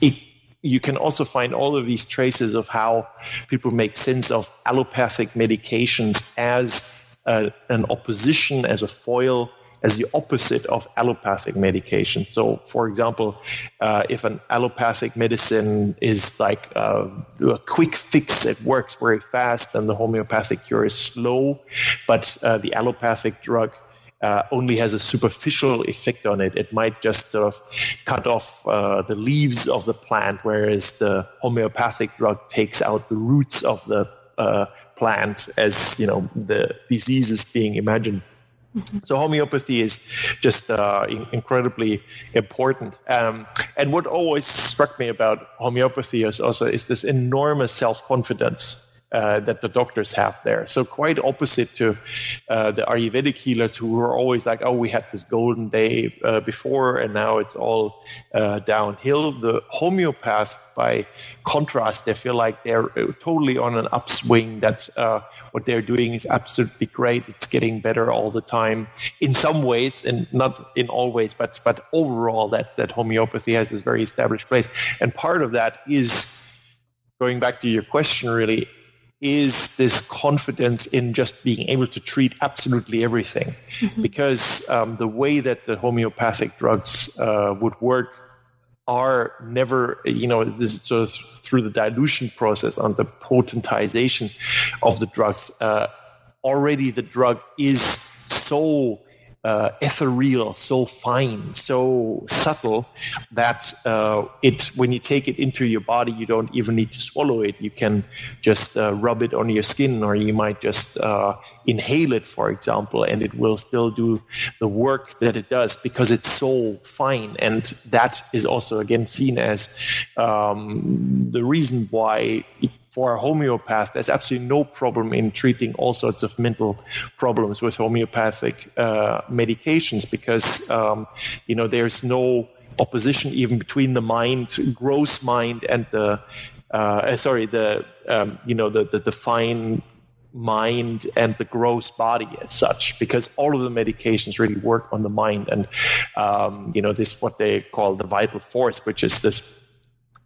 it, you can also find all of these traces of how people make sense of allopathic medications as an opposition, as a foil as the opposite of allopathic medication. So, for example, uh, if an allopathic medicine is like uh, a quick fix, it works very fast, and the homeopathic cure is slow, but uh, the allopathic drug uh, only has a superficial effect on it. It might just sort of cut off uh, the leaves of the plant, whereas the homeopathic drug takes out the roots of the uh, plant as you know the disease is being imagined So homeopathy is just uh, incredibly important. Um, and what always struck me about homeopathy is also is this enormous self confidence. Uh, that the doctors have there. So quite opposite to uh, the Ayurvedic healers who were always like, oh, we had this golden day uh, before and now it's all uh, downhill. The homeopath, by contrast, they feel like they're uh, totally on an upswing that uh, what they're doing is absolutely great. It's getting better all the time in some ways and not in all ways, but, but overall that, that homeopathy has this very established place. And part of that is going back to your question really is this confidence in just being able to treat absolutely everything. Mm-hmm. Because um, the way that the homeopathic drugs uh, would work are never, you know, this is sort of through the dilution process on the potentization of the drugs. Uh, already the drug is so uh, ethereal, so fine, so subtle that uh, it when you take it into your body, you don't even need to swallow it. You can just uh, rub it on your skin, or you might just uh, inhale it, for example, and it will still do the work that it does because it's so fine. And that is also again seen as um, the reason why for a homeopath, there's absolutely no problem in treating all sorts of mental problems with homeopathic uh, medications because um, you know there's no opposition even between the mind, gross mind, and the uh, uh, sorry, the um, you know the, the the fine mind and the gross body as such because all of the medications really work on the mind and um, you know this what they call the vital force which is this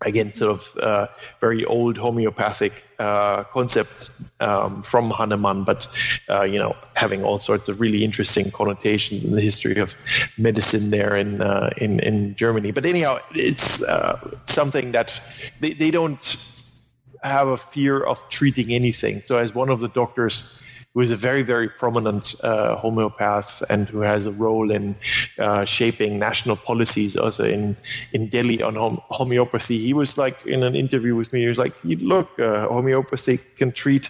again, sort of uh, very old homeopathic uh, concept um, from Hahnemann, but uh, you know, having all sorts of really interesting connotations in the history of medicine there in uh, in, in Germany. But anyhow, it's uh, something that they, they don't have a fear of treating anything. So, as one of the doctors who is a very, very prominent uh, homeopath and who has a role in uh, shaping national policies also in, in Delhi on hom- homeopathy. He was like in an interview with me, he was like, look, uh, homeopathy can treat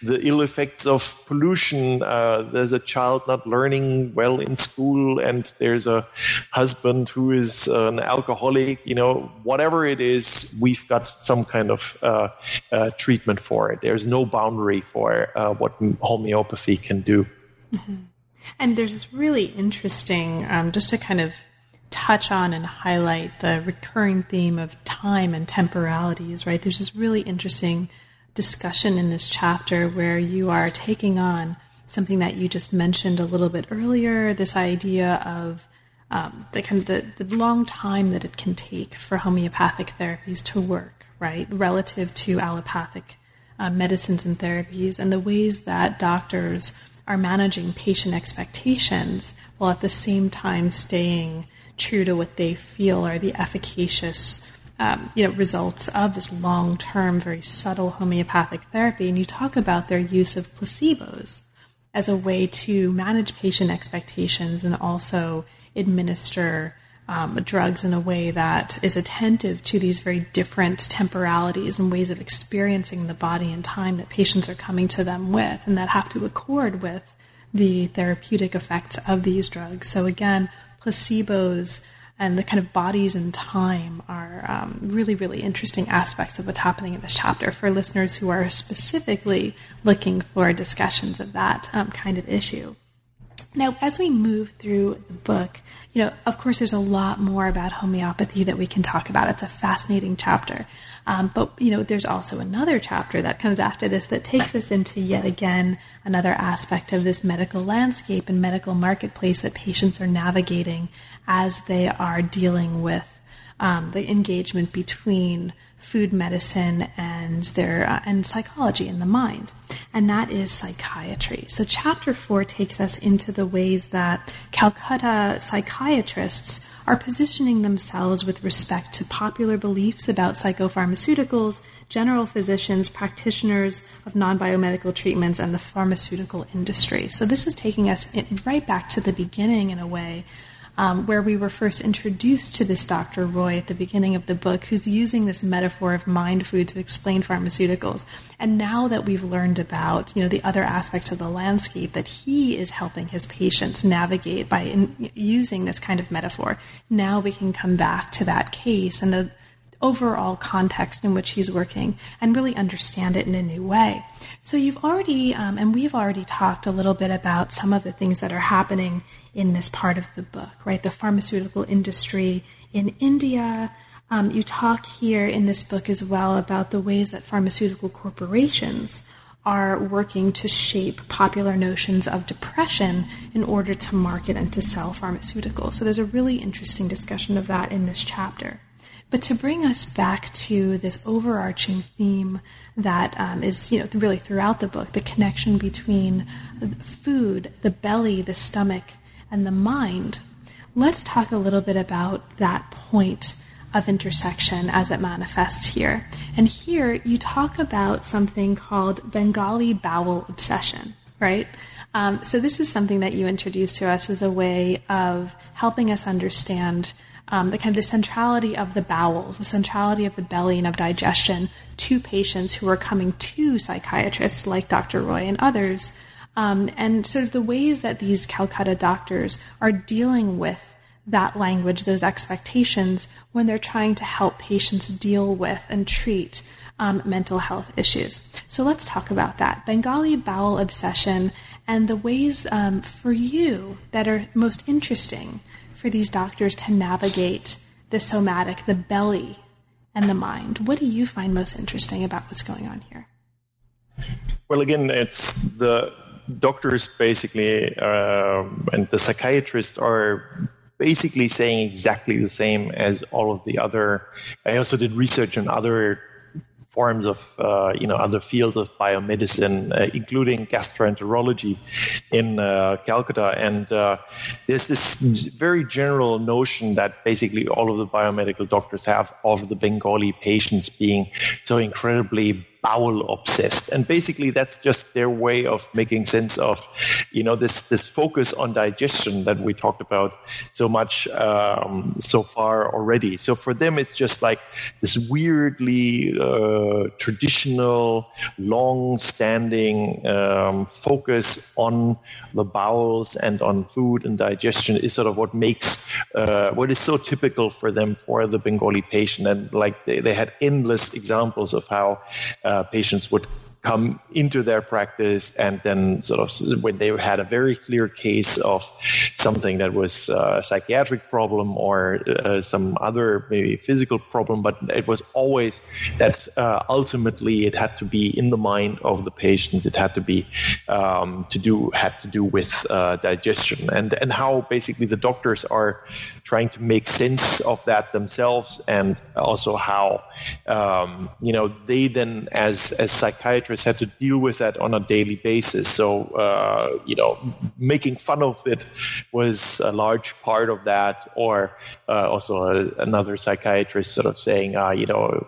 the ill effects of pollution. Uh, there's a child not learning well in school and there's a husband who is an alcoholic, you know, whatever it is, we've got some kind of uh, uh, treatment for it. There's no boundary for what homeopathy homeopathy can do. Mm-hmm. And there's this really interesting, um, just to kind of touch on and highlight the recurring theme of time and temporalities, right? There's this really interesting discussion in this chapter where you are taking on something that you just mentioned a little bit earlier this idea of um, the kind of the, the long time that it can take for homeopathic therapies to work, right, relative to allopathic uh, medicines and therapies and the ways that doctors are managing patient expectations while at the same time staying true to what they feel are the efficacious um, you know results of this long-term very subtle homeopathic therapy. And you talk about their use of placebos as a way to manage patient expectations and also administer um, drugs in a way that is attentive to these very different temporalities and ways of experiencing the body and time that patients are coming to them with, and that have to accord with the therapeutic effects of these drugs. So, again, placebos and the kind of bodies and time are um, really, really interesting aspects of what's happening in this chapter for listeners who are specifically looking for discussions of that um, kind of issue. Now, as we move through the book, you know, of course, there's a lot more about homeopathy that we can talk about. It's a fascinating chapter. Um, but, you know, there's also another chapter that comes after this that takes us into yet again another aspect of this medical landscape and medical marketplace that patients are navigating as they are dealing with um, the engagement between food medicine and their uh, and psychology in the mind. And that is psychiatry. So chapter 4 takes us into the ways that calcutta psychiatrists are positioning themselves with respect to popular beliefs about psychopharmaceuticals general physicians practitioners of non-biomedical treatments and the pharmaceutical industry. So this is taking us right back to the beginning in a way um, where we were first introduced to this Dr. Roy at the beginning of the book, who's using this metaphor of mind food to explain pharmaceuticals. And now that we've learned about, you know, the other aspects of the landscape that he is helping his patients navigate by in, using this kind of metaphor, now we can come back to that case and the overall context in which he's working and really understand it in a new way. So, you've already, um, and we've already talked a little bit about some of the things that are happening in this part of the book, right? The pharmaceutical industry in India. Um, you talk here in this book as well about the ways that pharmaceutical corporations are working to shape popular notions of depression in order to market and to sell pharmaceuticals. So, there's a really interesting discussion of that in this chapter. But to bring us back to this overarching theme that um, is, you know, really throughout the book, the connection between food, the belly, the stomach, and the mind, let's talk a little bit about that point of intersection as it manifests here. And here you talk about something called Bengali bowel obsession, right? Um, so, this is something that you introduced to us as a way of helping us understand um, the kind of the centrality of the bowels, the centrality of the belly and of digestion to patients who are coming to psychiatrists like Dr. Roy and others, um, and sort of the ways that these Calcutta doctors are dealing with that language, those expectations, when they're trying to help patients deal with and treat um, mental health issues. So let's talk about that. Bengali bowel obsession and the ways um, for you that are most interesting for these doctors to navigate the somatic, the belly, and the mind. What do you find most interesting about what's going on here? Well, again, it's the doctors basically um, and the psychiatrists are basically saying exactly the same as all of the other. I also did research on other forms of uh, you know other fields of biomedicine, uh, including gastroenterology in uh, Calcutta. And uh, there's this very general notion that basically all of the biomedical doctors have of the Bengali patients being so incredibly bowel obsessed. And basically that's just their way of making sense of you know this this focus on digestion that we talked about so much um, so far already. So for them it's just like this weirdly uh, traditional long standing um, focus on the bowels and on food and digestion is sort of what makes uh, what is so typical for them for the bengali patient. And like they, they had endless examples of how Uh, patients would come into their practice and then sort of when they had a very clear case of something that was a psychiatric problem or uh, some other maybe physical problem but it was always that uh, ultimately it had to be in the mind of the patients. It had to be um, to do had to do with uh, digestion. And and how basically the doctors are trying to make sense of that themselves and also how um, you know they then as as psychiatrists had to deal with that on a daily basis. So, uh, you know, making fun of it was a large part of that, or uh, also a, another psychiatrist sort of saying, uh, you know,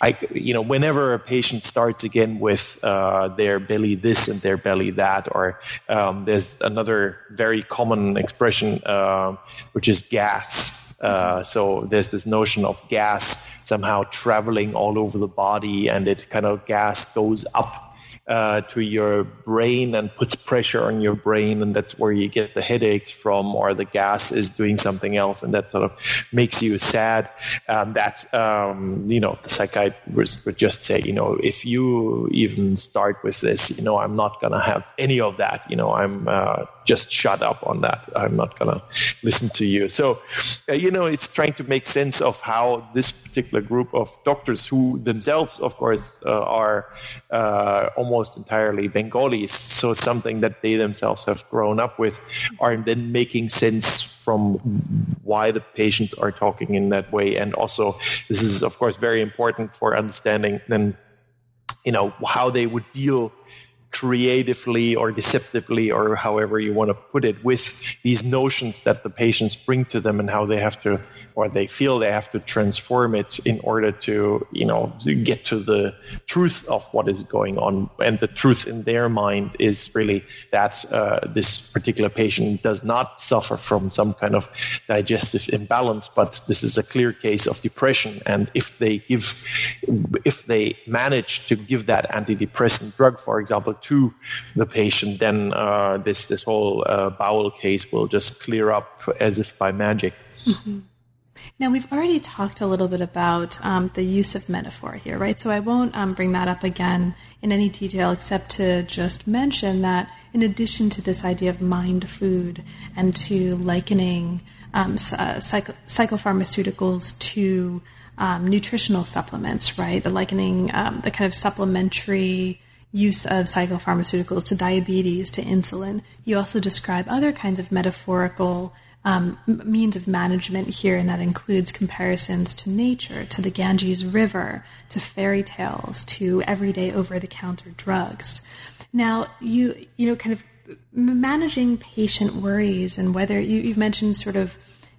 I, you know, whenever a patient starts again with uh, their belly this and their belly that, or um, there's another very common expression uh, which is gas. Uh, so there's this notion of gas somehow traveling all over the body, and it kind of gas goes up uh, to your brain and puts pressure on your brain, and that's where you get the headaches from, or the gas is doing something else, and that sort of makes you sad. Um, that um, you know, the psychiatrist would just say, you know, if you even start with this, you know, I'm not gonna have any of that. You know, I'm uh, just shut up on that. I'm not gonna listen to you. So, uh, you know, it's trying to make sense of how this particular group of doctors, who themselves, of course, uh, are uh, almost almost entirely Bengalis, so something that they themselves have grown up with, are then making sense from why the patients are talking in that way. And also, this is of course very important for understanding then, you know, how they would deal creatively or deceptively or however you want to put it with these notions that the patients bring to them and how they have to or they feel they have to transform it in order to, you know, get to the truth of what is going on. And the truth in their mind is really that uh, this particular patient does not suffer from some kind of digestive imbalance, but this is a clear case of depression. And if they give, if they manage to give that antidepressant drug, for example, to the patient, then uh, this this whole uh, bowel case will just clear up as if by magic. Mm-hmm. Now, we've already talked a little bit about um, the use of metaphor here, right? So I won't um, bring that up again in any detail except to just mention that in addition to this idea of mind food and to likening um, uh, psych- psychopharmaceuticals to um, nutritional supplements, right? The likening um, the kind of supplementary use of psychopharmaceuticals to diabetes, to insulin. You also describe other kinds of metaphorical um, means of management here, and that includes comparisons to nature, to the Ganges River, to fairy tales, to everyday over-the-counter drugs. Now, you you know, kind of managing patient worries, and whether you, you've mentioned sort of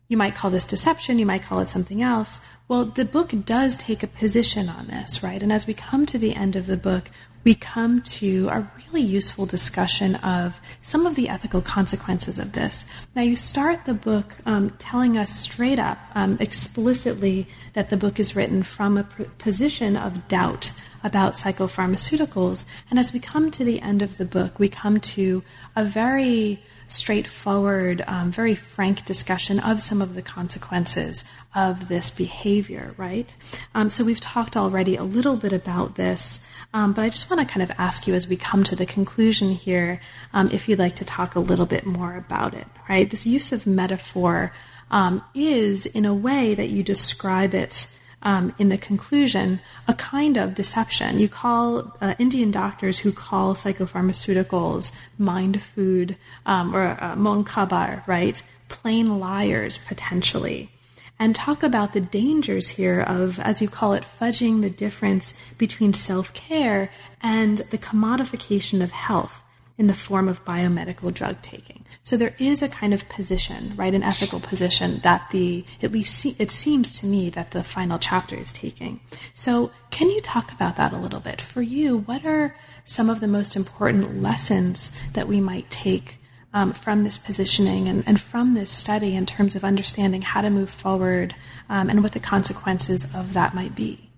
you might call this deception, you might call it something else. Well, the book does take a position on this, right? And as we come to the end of the book, we come to a really useful discussion of some of the ethical consequences of this. Now, you start the book um, telling us straight up, um, explicitly, that the book is written from a position of doubt about psychopharmaceuticals. And as we come to the end of the book, we come to a very straightforward, um, very frank discussion of some of the consequences of this behavior, right? Um, so we've talked already a little bit about this, um, but I just want to kind of ask you as we come to the conclusion here um, if you'd like to talk a little bit more about it, right? This use of metaphor um, is, in a way that you describe it um, in the conclusion, a kind of deception. You call uh, Indian doctors who call psychopharmaceuticals mind food um, or uh, right? Plain liars, potentially. And talk about the dangers here of, as you call it, fudging the difference between self care and the commodification of health in the form of biomedical drug taking. So there is a kind of position, right, an ethical position that the, at least see, it seems to me that the final chapter is taking. So can you talk about that a little bit? For you, what are some of the most important lessons that we might take um, from this positioning and, and, from this study in terms of understanding how to move forward um, and what the consequences of that might be?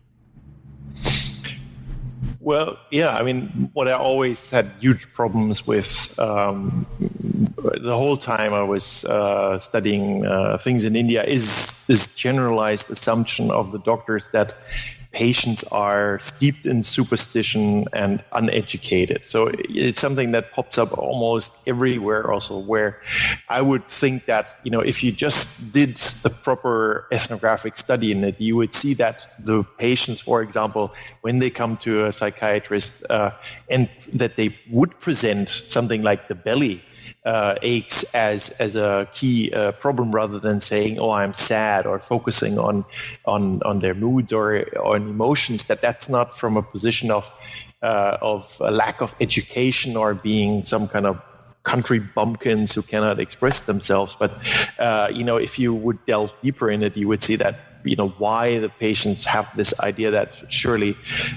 Well, yeah, I mean, what I always had huge problems with um, the whole time I was uh, studying uh, things in India is this generalized assumption of the doctors that patients are steeped in superstition and uneducated. So it's something that pops up almost everywhere also where I would think that, you know, if you just did the proper ethnographic study in it, you would see that the patients, for example, when they come to a psychiatrist uh, and that they would present something like the belly, uh, aches as as a key uh, problem rather than saying oh I'm sad or focusing on on on their moods or on emotions that that's not from a position of uh, of a lack of education or being some kind of country bumpkins who cannot express themselves. But uh, you know, if you would delve deeper in it, you would see that you know why the patients have this idea that surely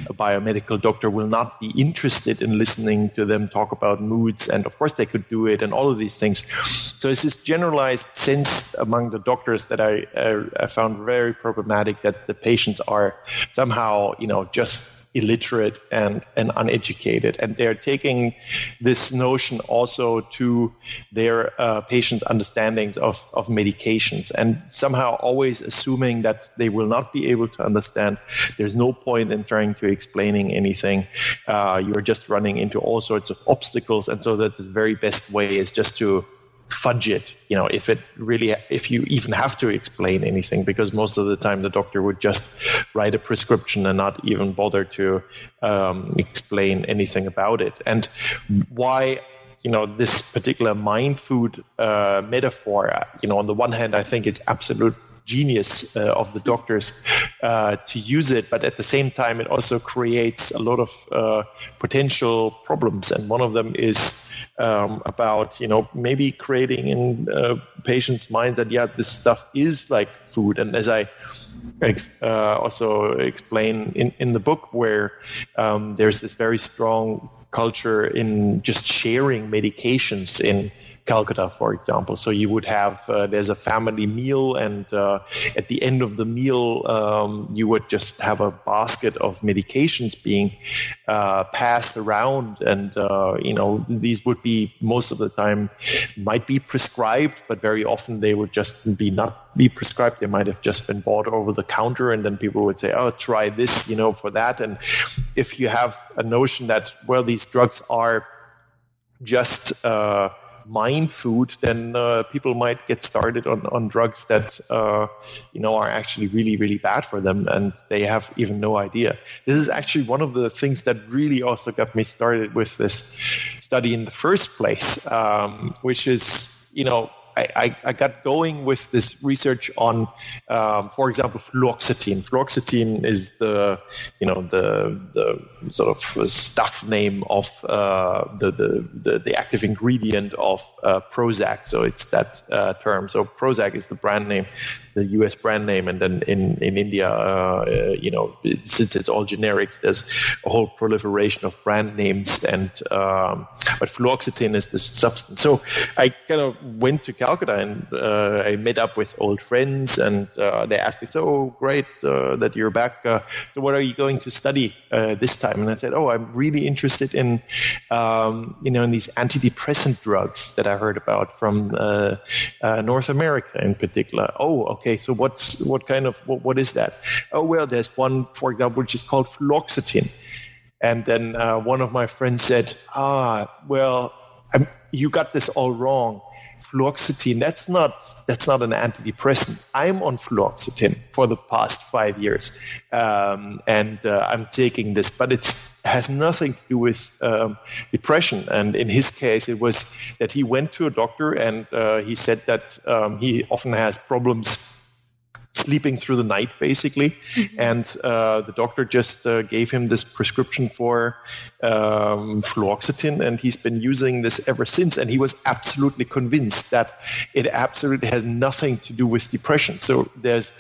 a biomedical doctor will not be interested in listening to them talk about moods and of course they could do it and all of these things. So it's this generalized sense among the doctors that I, uh, I found very problematic that the patients are somehow you know just illiterate and, and uneducated. And they're taking this notion also to their uh, patients' understandings of, of medications and somehow always assuming that they will not be able to understand. There's no point in trying to explaining anything. Uh, you're just running into all sorts of obstacles. And so that the very best way is just to fudge it you know if it really if you even have to explain anything because most of the time the doctor would just write a prescription and not even bother to um, explain anything about it and why you know this particular mind food uh, metaphor you know on the one hand i think it's absolute genius uh, of the doctors uh, to use it, but at the same time, it also creates a lot of uh, potential problems. And one of them is um, about you know maybe creating in uh, patients' mind that yeah this stuff is like food. And as I uh, also explain in, in the book where um, there's this very strong culture in just sharing medications in Calcutta, for example. So you would have uh, there's a family meal, and uh, at the end of the meal, um, you would just have a basket of medications being uh, passed around, and you know these would be most of the time might be prescribed, but very often they would just be not be prescribed. They might have just been bought over the counter, and then people would say, "Oh, try this," you know, for that. And if you have a notion that well, these drugs are just uh, mind food, then uh, people might get started on, on drugs that uh, you know are actually really really bad for them, and they have even no idea. This is actually one of the things that really also got me started with this study in the first place, um, which is you know I, I, got going with this research on, um, for example, fluoxetine. Fluoxetine is the, you know, the the sort of stuff name of uh, the, the, the the active ingredient of uh, Prozac. So it's that uh, term. So Prozac is the brand name. The U.S. brand name, and then in in India, uh, uh, you know, since it's all generics, there's a whole proliferation of brand names, and um, but fluoxetine is the substance. So I kind of went to Calcutta and uh, I met up with old friends, and uh, they asked me, "So great uh, that you're back. Uh, so what are you going to study this time?" And I said, "Oh, I'm really interested in, um, you know, in these antidepressant drugs that I heard about from North America in particular." Oh, okay. So what's what kind of what, what is that? Oh, well, there's one, for example, which is called fluoxetine. And then uh, one of my friends said, "Ah, well, I'm, you got this all wrong. Fluoxetine, that's not that's not an antidepressant. I'm on fluoxetine for the past five years, um, and uh, I'm taking this, but it has nothing to do with um, depression. And in his case, it was that he went to a doctor and uh, he said that um, he often has problems sleeping through the night, basically. Mm-hmm. And uh, the doctor just uh, gave him this prescription for um, fluoxetine, and he's been using this ever since. And he was absolutely convinced that it absolutely has nothing to do with depression. So there's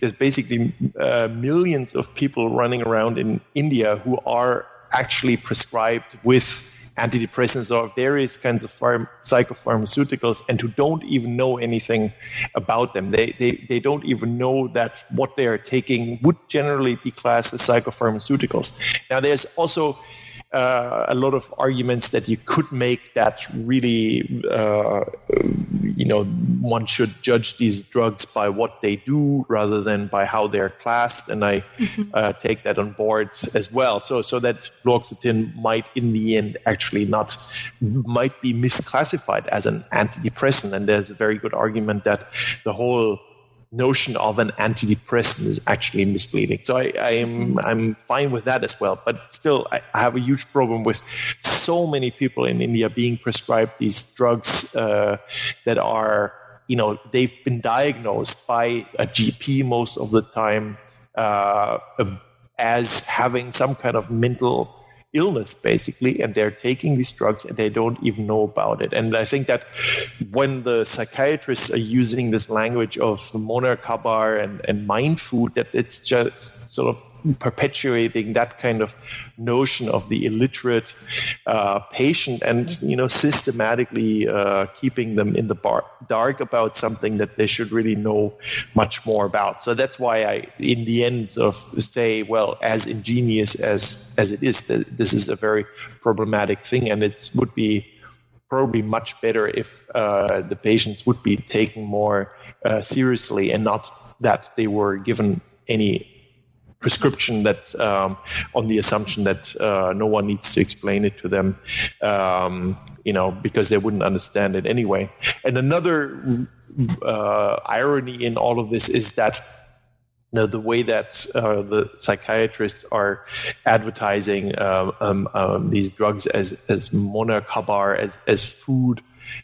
there's basically uh, millions of people running around in India who are actually prescribed with antidepressants or various kinds of pharm- psychopharmaceuticals and who don't even know anything about them. They, they, they don't even know that what they are taking would generally be classed as psychopharmaceuticals. Now, there's also uh, a lot of arguments that you could make that really, uh, you know, one should judge these drugs by what they do rather than by how they're classed, and I mm-hmm. uh, take that on board as well. So, so that fluoxetine might, in the end, actually not might be misclassified as an antidepressant, and there's a very good argument that the whole notion of an antidepressant is actually misleading. So I, I am I'm fine with that as well. But still, I, I, have a huge problem with so many people in India being prescribed these drugs uh, that are you know they've been diagnosed by a GP most of the time uh, as having some kind of mental illness basically and they're taking these drugs and they don't even know about it. And i think that when the psychiatrists are using this language of Moner Khabar and, and mind food that it's just sort of perpetuating that kind of notion of the illiterate uh, patient and you know systematically uh, keeping them in the bar- dark about something that they should really know much more about. So that's why I, in the end, of say, well, as ingenious as as it is, this is a very problematic thing, and it would be probably much better if uh, the patients would be taken more uh, seriously and not that they were given any prescription that um, on the assumption that uh, no one needs to explain it to them, um, you know, because they wouldn't understand it anyway. And another uh, irony in all of this is that the way that uh, the psychiatrists are advertising um, um, um these drugs as as Moner Khabar as as food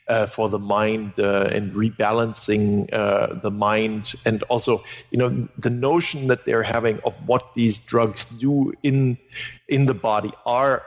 uh, for the mind uh, and rebalancing uh, the mind, and also you know the notion that they're having of what these drugs do in in the body are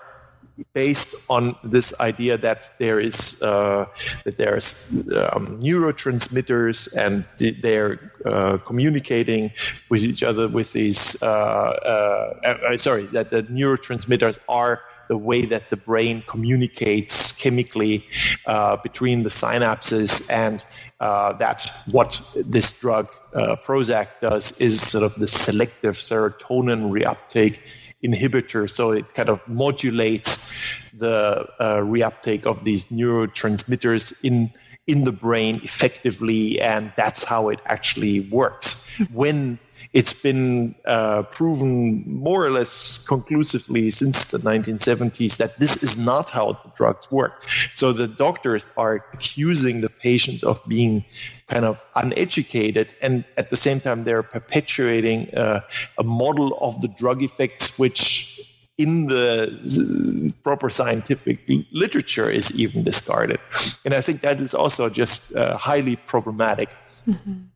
based on this idea that there is uh, that there's um, neurotransmitters and they're uh, communicating with each other with these uh, uh sorry that the neurotransmitters are the way that the brain communicates chemically uh, between the synapses, and uh, that what this drug uh, Prozac does is sort of the selective serotonin reuptake inhibitor. So it kind of modulates the uh, reuptake of these neurotransmitters in in the brain effectively, and that's how it actually works. When it's been uh, proven more or less conclusively since the 1970s that this is not how the drugs work. So the doctors are accusing the patients of being kind of uneducated, and at the same time, they're perpetuating uh, a model of the drug effects which in the proper scientific literature is even discarded. And I think that is also just uh, highly problematic. Mm-hmm.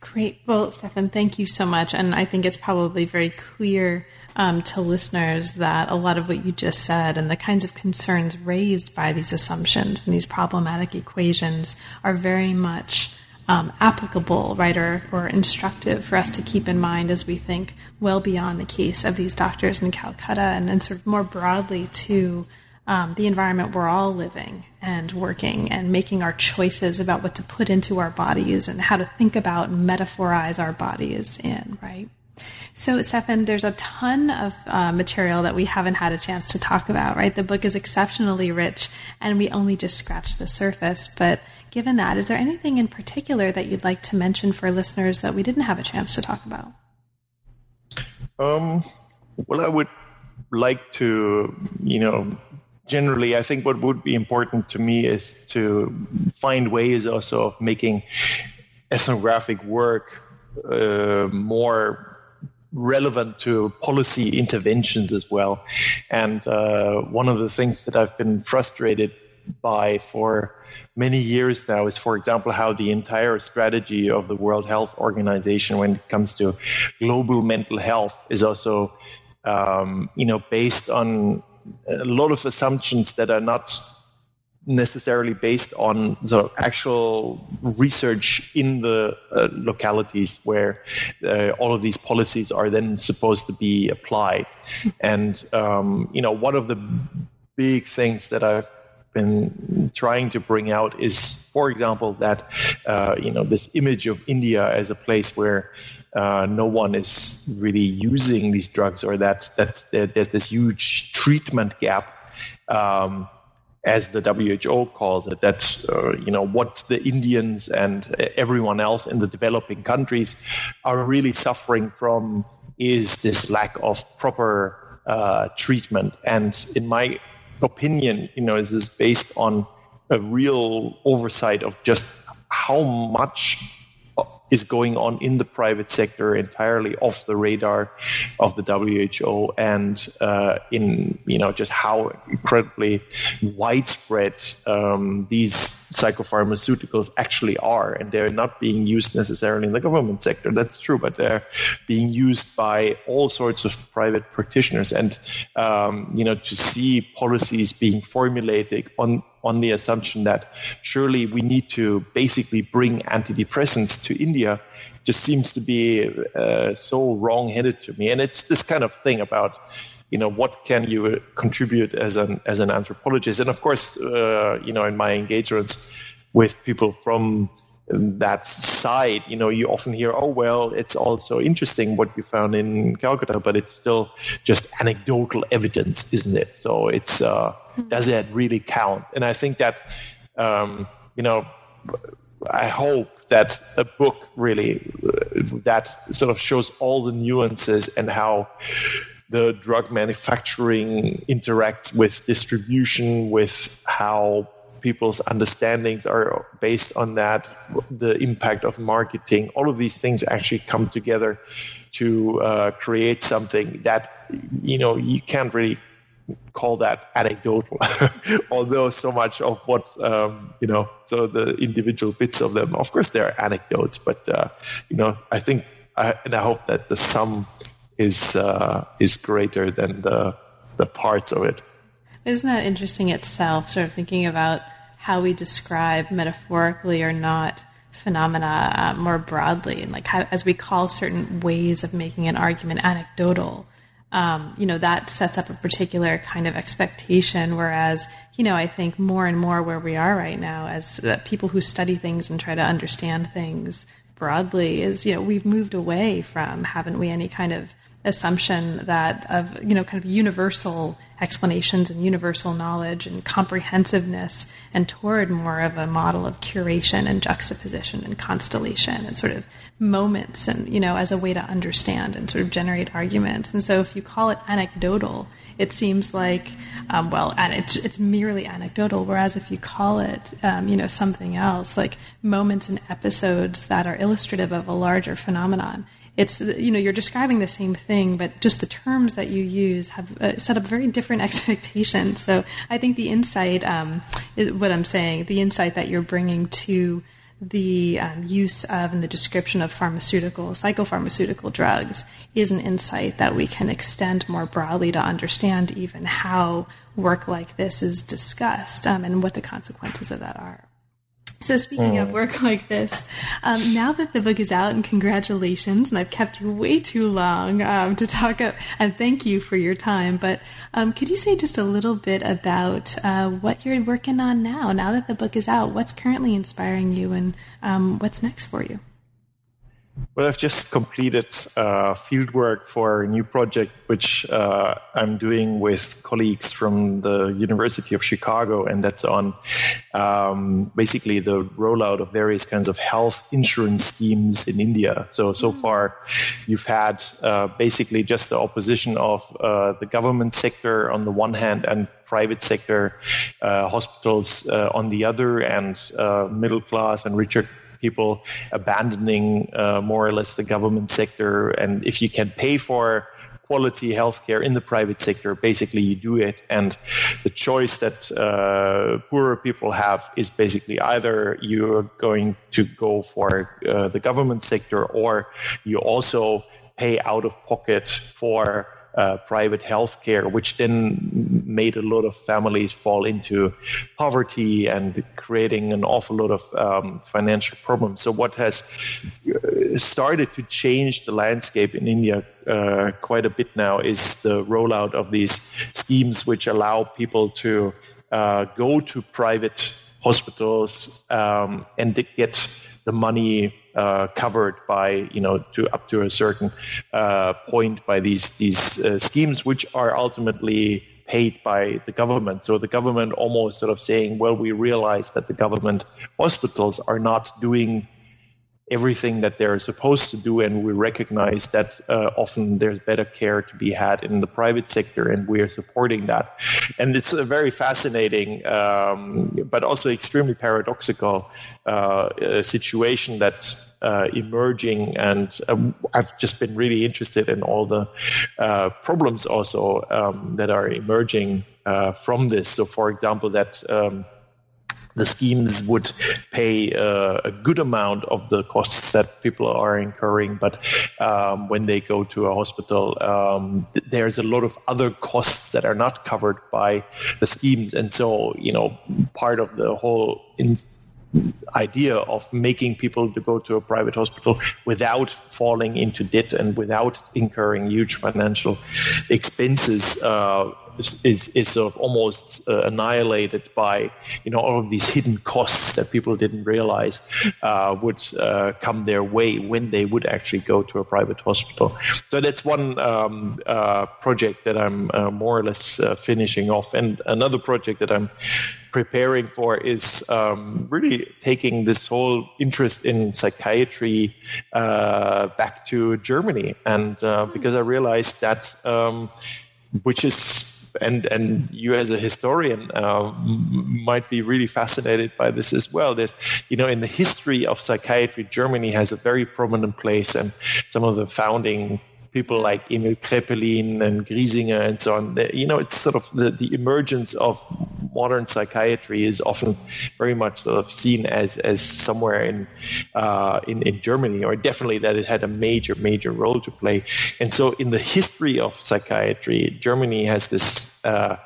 Great. Well, Stefan, thank you so much. And I think it's probably very clear um, to listeners that a lot of what you just said and the kinds of concerns raised by these assumptions and these problematic equations are very much um, applicable, right, or, or instructive for us to keep in mind as we think well beyond the case of these doctors in Calcutta and, and sort of more broadly to um, the environment we're all living and working and making our choices about what to put into our bodies and how to think about and metaphorize our bodies in, right? So, Stefan, there's a ton of uh, material that we haven't had a chance to talk about, right? The book is exceptionally rich, and we only just scratched the surface. But given that, is there anything in particular that you'd like to mention for listeners that we didn't have a chance to talk about? Um, well, I would like to, you know, generally, I think what would be important to me is to find ways also of making ethnographic work uh, more relevant to policy interventions as well. And uh, one of the things that I've been frustrated by for many years now is, for example, how the entire strategy of the World Health Organization when it comes to global mental health is also, um, you know, based on a lot of assumptions that are not necessarily based on sort of actual research in the uh, localities where uh, all of these policies are then supposed to be applied. And um, you know, one of the big things that I've been trying to bring out is, for example, that uh, you know this image of India as a place where uh, no one is really using these drugs, or that that, there's this huge treatment gap. Um, as the WHO calls it, that uh, you know what the Indians and everyone else in the developing countries are really suffering from is this lack of proper uh, treatment. And in my opinion, you know, is this based on a real oversight of just how much is going on in the private sector entirely off the radar of the WHO and uh, in you know just how incredibly widespread um, these psychopharmaceuticals actually are. And they're not being used necessarily in the government sector. That's true but they're being used by all sorts of private practitioners. And um, you know to see policies being formulated on on the assumption that surely we need to basically bring antidepressants to India just seems to be uh, so wrong-headed to me. And it's this kind of thing about, you know, what can you contribute as an as an anthropologist? And of course, uh, you know, in my engagements with people from that side, you know, you often hear, oh, well, it's also interesting what you found in Calcutta, but it's still just anecdotal evidence, isn't it? So it's, uh, does that really count? And I think that, um, you know, I hope that a book really uh, that sort of shows all the nuances and how the drug manufacturing interacts with distribution, with how people's understandings are based on that, the impact of marketing, all of these things actually come together to uh, create something that, you know, you can't really call that anecdotal, although so much of what, um, you know, so the individual bits of them, of course, they're anecdotes, but, uh, you know, I think, I, and I hope that the sum is, uh, is greater than the, the parts of it. Isn't that interesting itself, sort of thinking about how we describe metaphorically or not phenomena uh, more broadly, and like how, as we call certain ways of making an argument anecdotal, um, you know, that sets up a particular kind of expectation. Whereas, you know, I think more and more where we are right now as uh, people who study things and try to understand things broadly is, you know, we've moved away from, haven't we, any kind of assumption that of you know kind of universal explanations and universal knowledge and comprehensiveness and toward more of a model of curation and juxtaposition and constellation and sort of moments and you know as a way to understand and sort of generate arguments. And so if you call it anecdotal it seems like um, well and it's, it's merely anecdotal whereas if you call it um, you know something else like moments and episodes that are illustrative of a larger phenomenon it's you know you're describing the same thing but just the terms that you use have uh, set up very different expectations. So i think the insight um, is what i'm saying the insight that you're bringing to the um, use of and the description of pharmaceutical psychopharmaceutical drugs is an insight that we can extend more broadly to understand even how work like this is discussed um, and what the consequences of that are So, speaking mm. of work like this, um, now that the book is out, and congratulations, and I've kept you way too long um, to talk, up, and thank you for your time. But um, could you say just a little bit about uh, what you're working on now? Now that the book is out, what's currently inspiring you, and um, what's next for you? Well, I've just completed uh, fieldwork for a new project which uh, I'm doing with colleagues from the University of Chicago, and that's on um, basically the rollout of various kinds of health insurance schemes in India. So, so mm-hmm. far, you've had uh, basically just the opposition of uh, the government sector on the one hand and private sector uh, hospitals uh, on the other, and middle class and richer people abandoning uh, more or less the government sector. And if you can pay for quality healthcare in the private sector, basically you do it. And the choice that uh, poorer people have is basically either you're going to go for uh, the government sector or you also pay out of pocket for uh, private health care, which then made a lot of families fall into poverty and creating an awful lot of um, financial problems. So, what has uh, started to change the landscape in India uh, quite a bit now is the rollout of these schemes which allow people to uh, go to private hospitals um, and get the money uh, covered by you know to up to a certain uh, point by these these uh, schemes, which are ultimately paid by the government. So the government almost sort of saying, well, we realize that the government hospitals are not doing everything that they're supposed to do, and we recognize that uh, often there's better care to be had in the private sector, and we are supporting that. And it's a very fascinating, um, but also extremely paradoxical uh, situation that's uh, emerging, and um, I've just been really interested in all the uh, problems also um, that are emerging uh, from this. So, for example, that um, the schemes would pay uh, a good amount of the costs that people are incurring, but um, when they go to a hospital, um, there's a lot of other costs that are not covered by the schemes, and so you know part of the whole. In- idea of making people to go to a private hospital without falling into debt and without incurring huge financial expenses uh, is, is, sort of almost uh, annihilated by you know all of these hidden costs that people didn't realize uh, would uh, come their way when they would actually go to a private hospital. So that's one um, uh, project that I'm uh, more or less finishing off, and another project that I'm preparing for is um, really taking this whole interest in psychiatry back to Germany, and because I realized that. Um, which is and and you as a historian uh, might be really fascinated by this as well. There's, you know, in the history of psychiatry, Germany has a very prominent place, and some of the founding people like Emil Kraepelin and Griesinger and so on. You know, it's sort of the, the emergence of modern psychiatry is often very much sort of seen as as somewhere in uh, in in Germany, or definitely that it had a major major role to play. And so, in the history of psychiatry, Germany has this uh,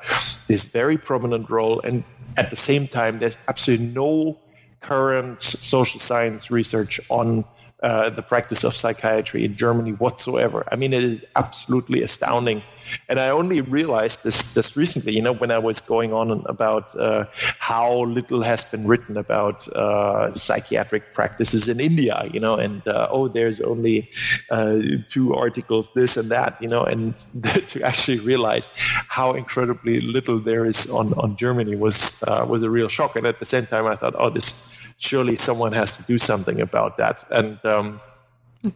this very prominent role, and at the same time, there's absolutely no current social science research on uh, the practice of psychiatry in Germany whatsoever. I mean, it is absolutely astounding. And I only realized this this recently, you know, when I was going on about uh, how little has been written about uh, psychiatric practices in India, you know, and uh, oh, there's only uh, two articles, this and that, you know, and to actually realize how incredibly little there is on on Germany was was a real shock. And at the same time, I thought, oh, this surely someone has to do something about that. And um,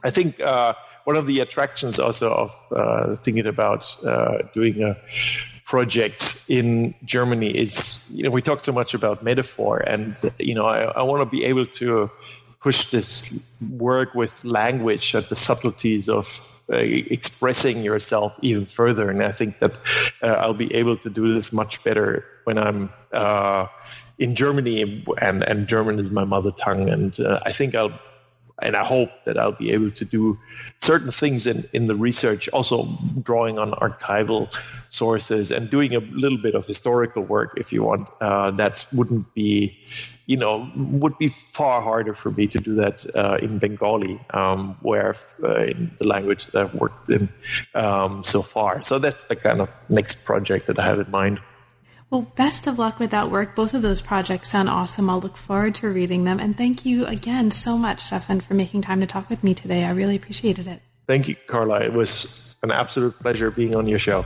I think uh, one of the attractions also of uh, thinking about uh, doing a project in Germany is, you know, we talk so much about metaphor, and you know, I, I want to be able to push this work with language at the subtleties of expressing yourself even further. And I think that uh, I'll be able to do this much better when I'm uh, in Germany, and, and German is my mother tongue. And uh, I think I'll and I hope that I'll be able to do certain things in, in the research, also drawing on archival sources and doing a little bit of historical work if you want. Uh, that wouldn't be, you know, would be far harder for me to do that uh, in Bengali, um, where uh, in the language that I've worked in um, so far. So that's the kind of next project that I have in mind. Well, best of luck with that work. Both of those projects sound awesome. I'll look forward to reading them. And thank you again so much, Stefan, for making time to talk with me today. I really appreciated it. Thank you, Carla. It was an absolute pleasure being on your show.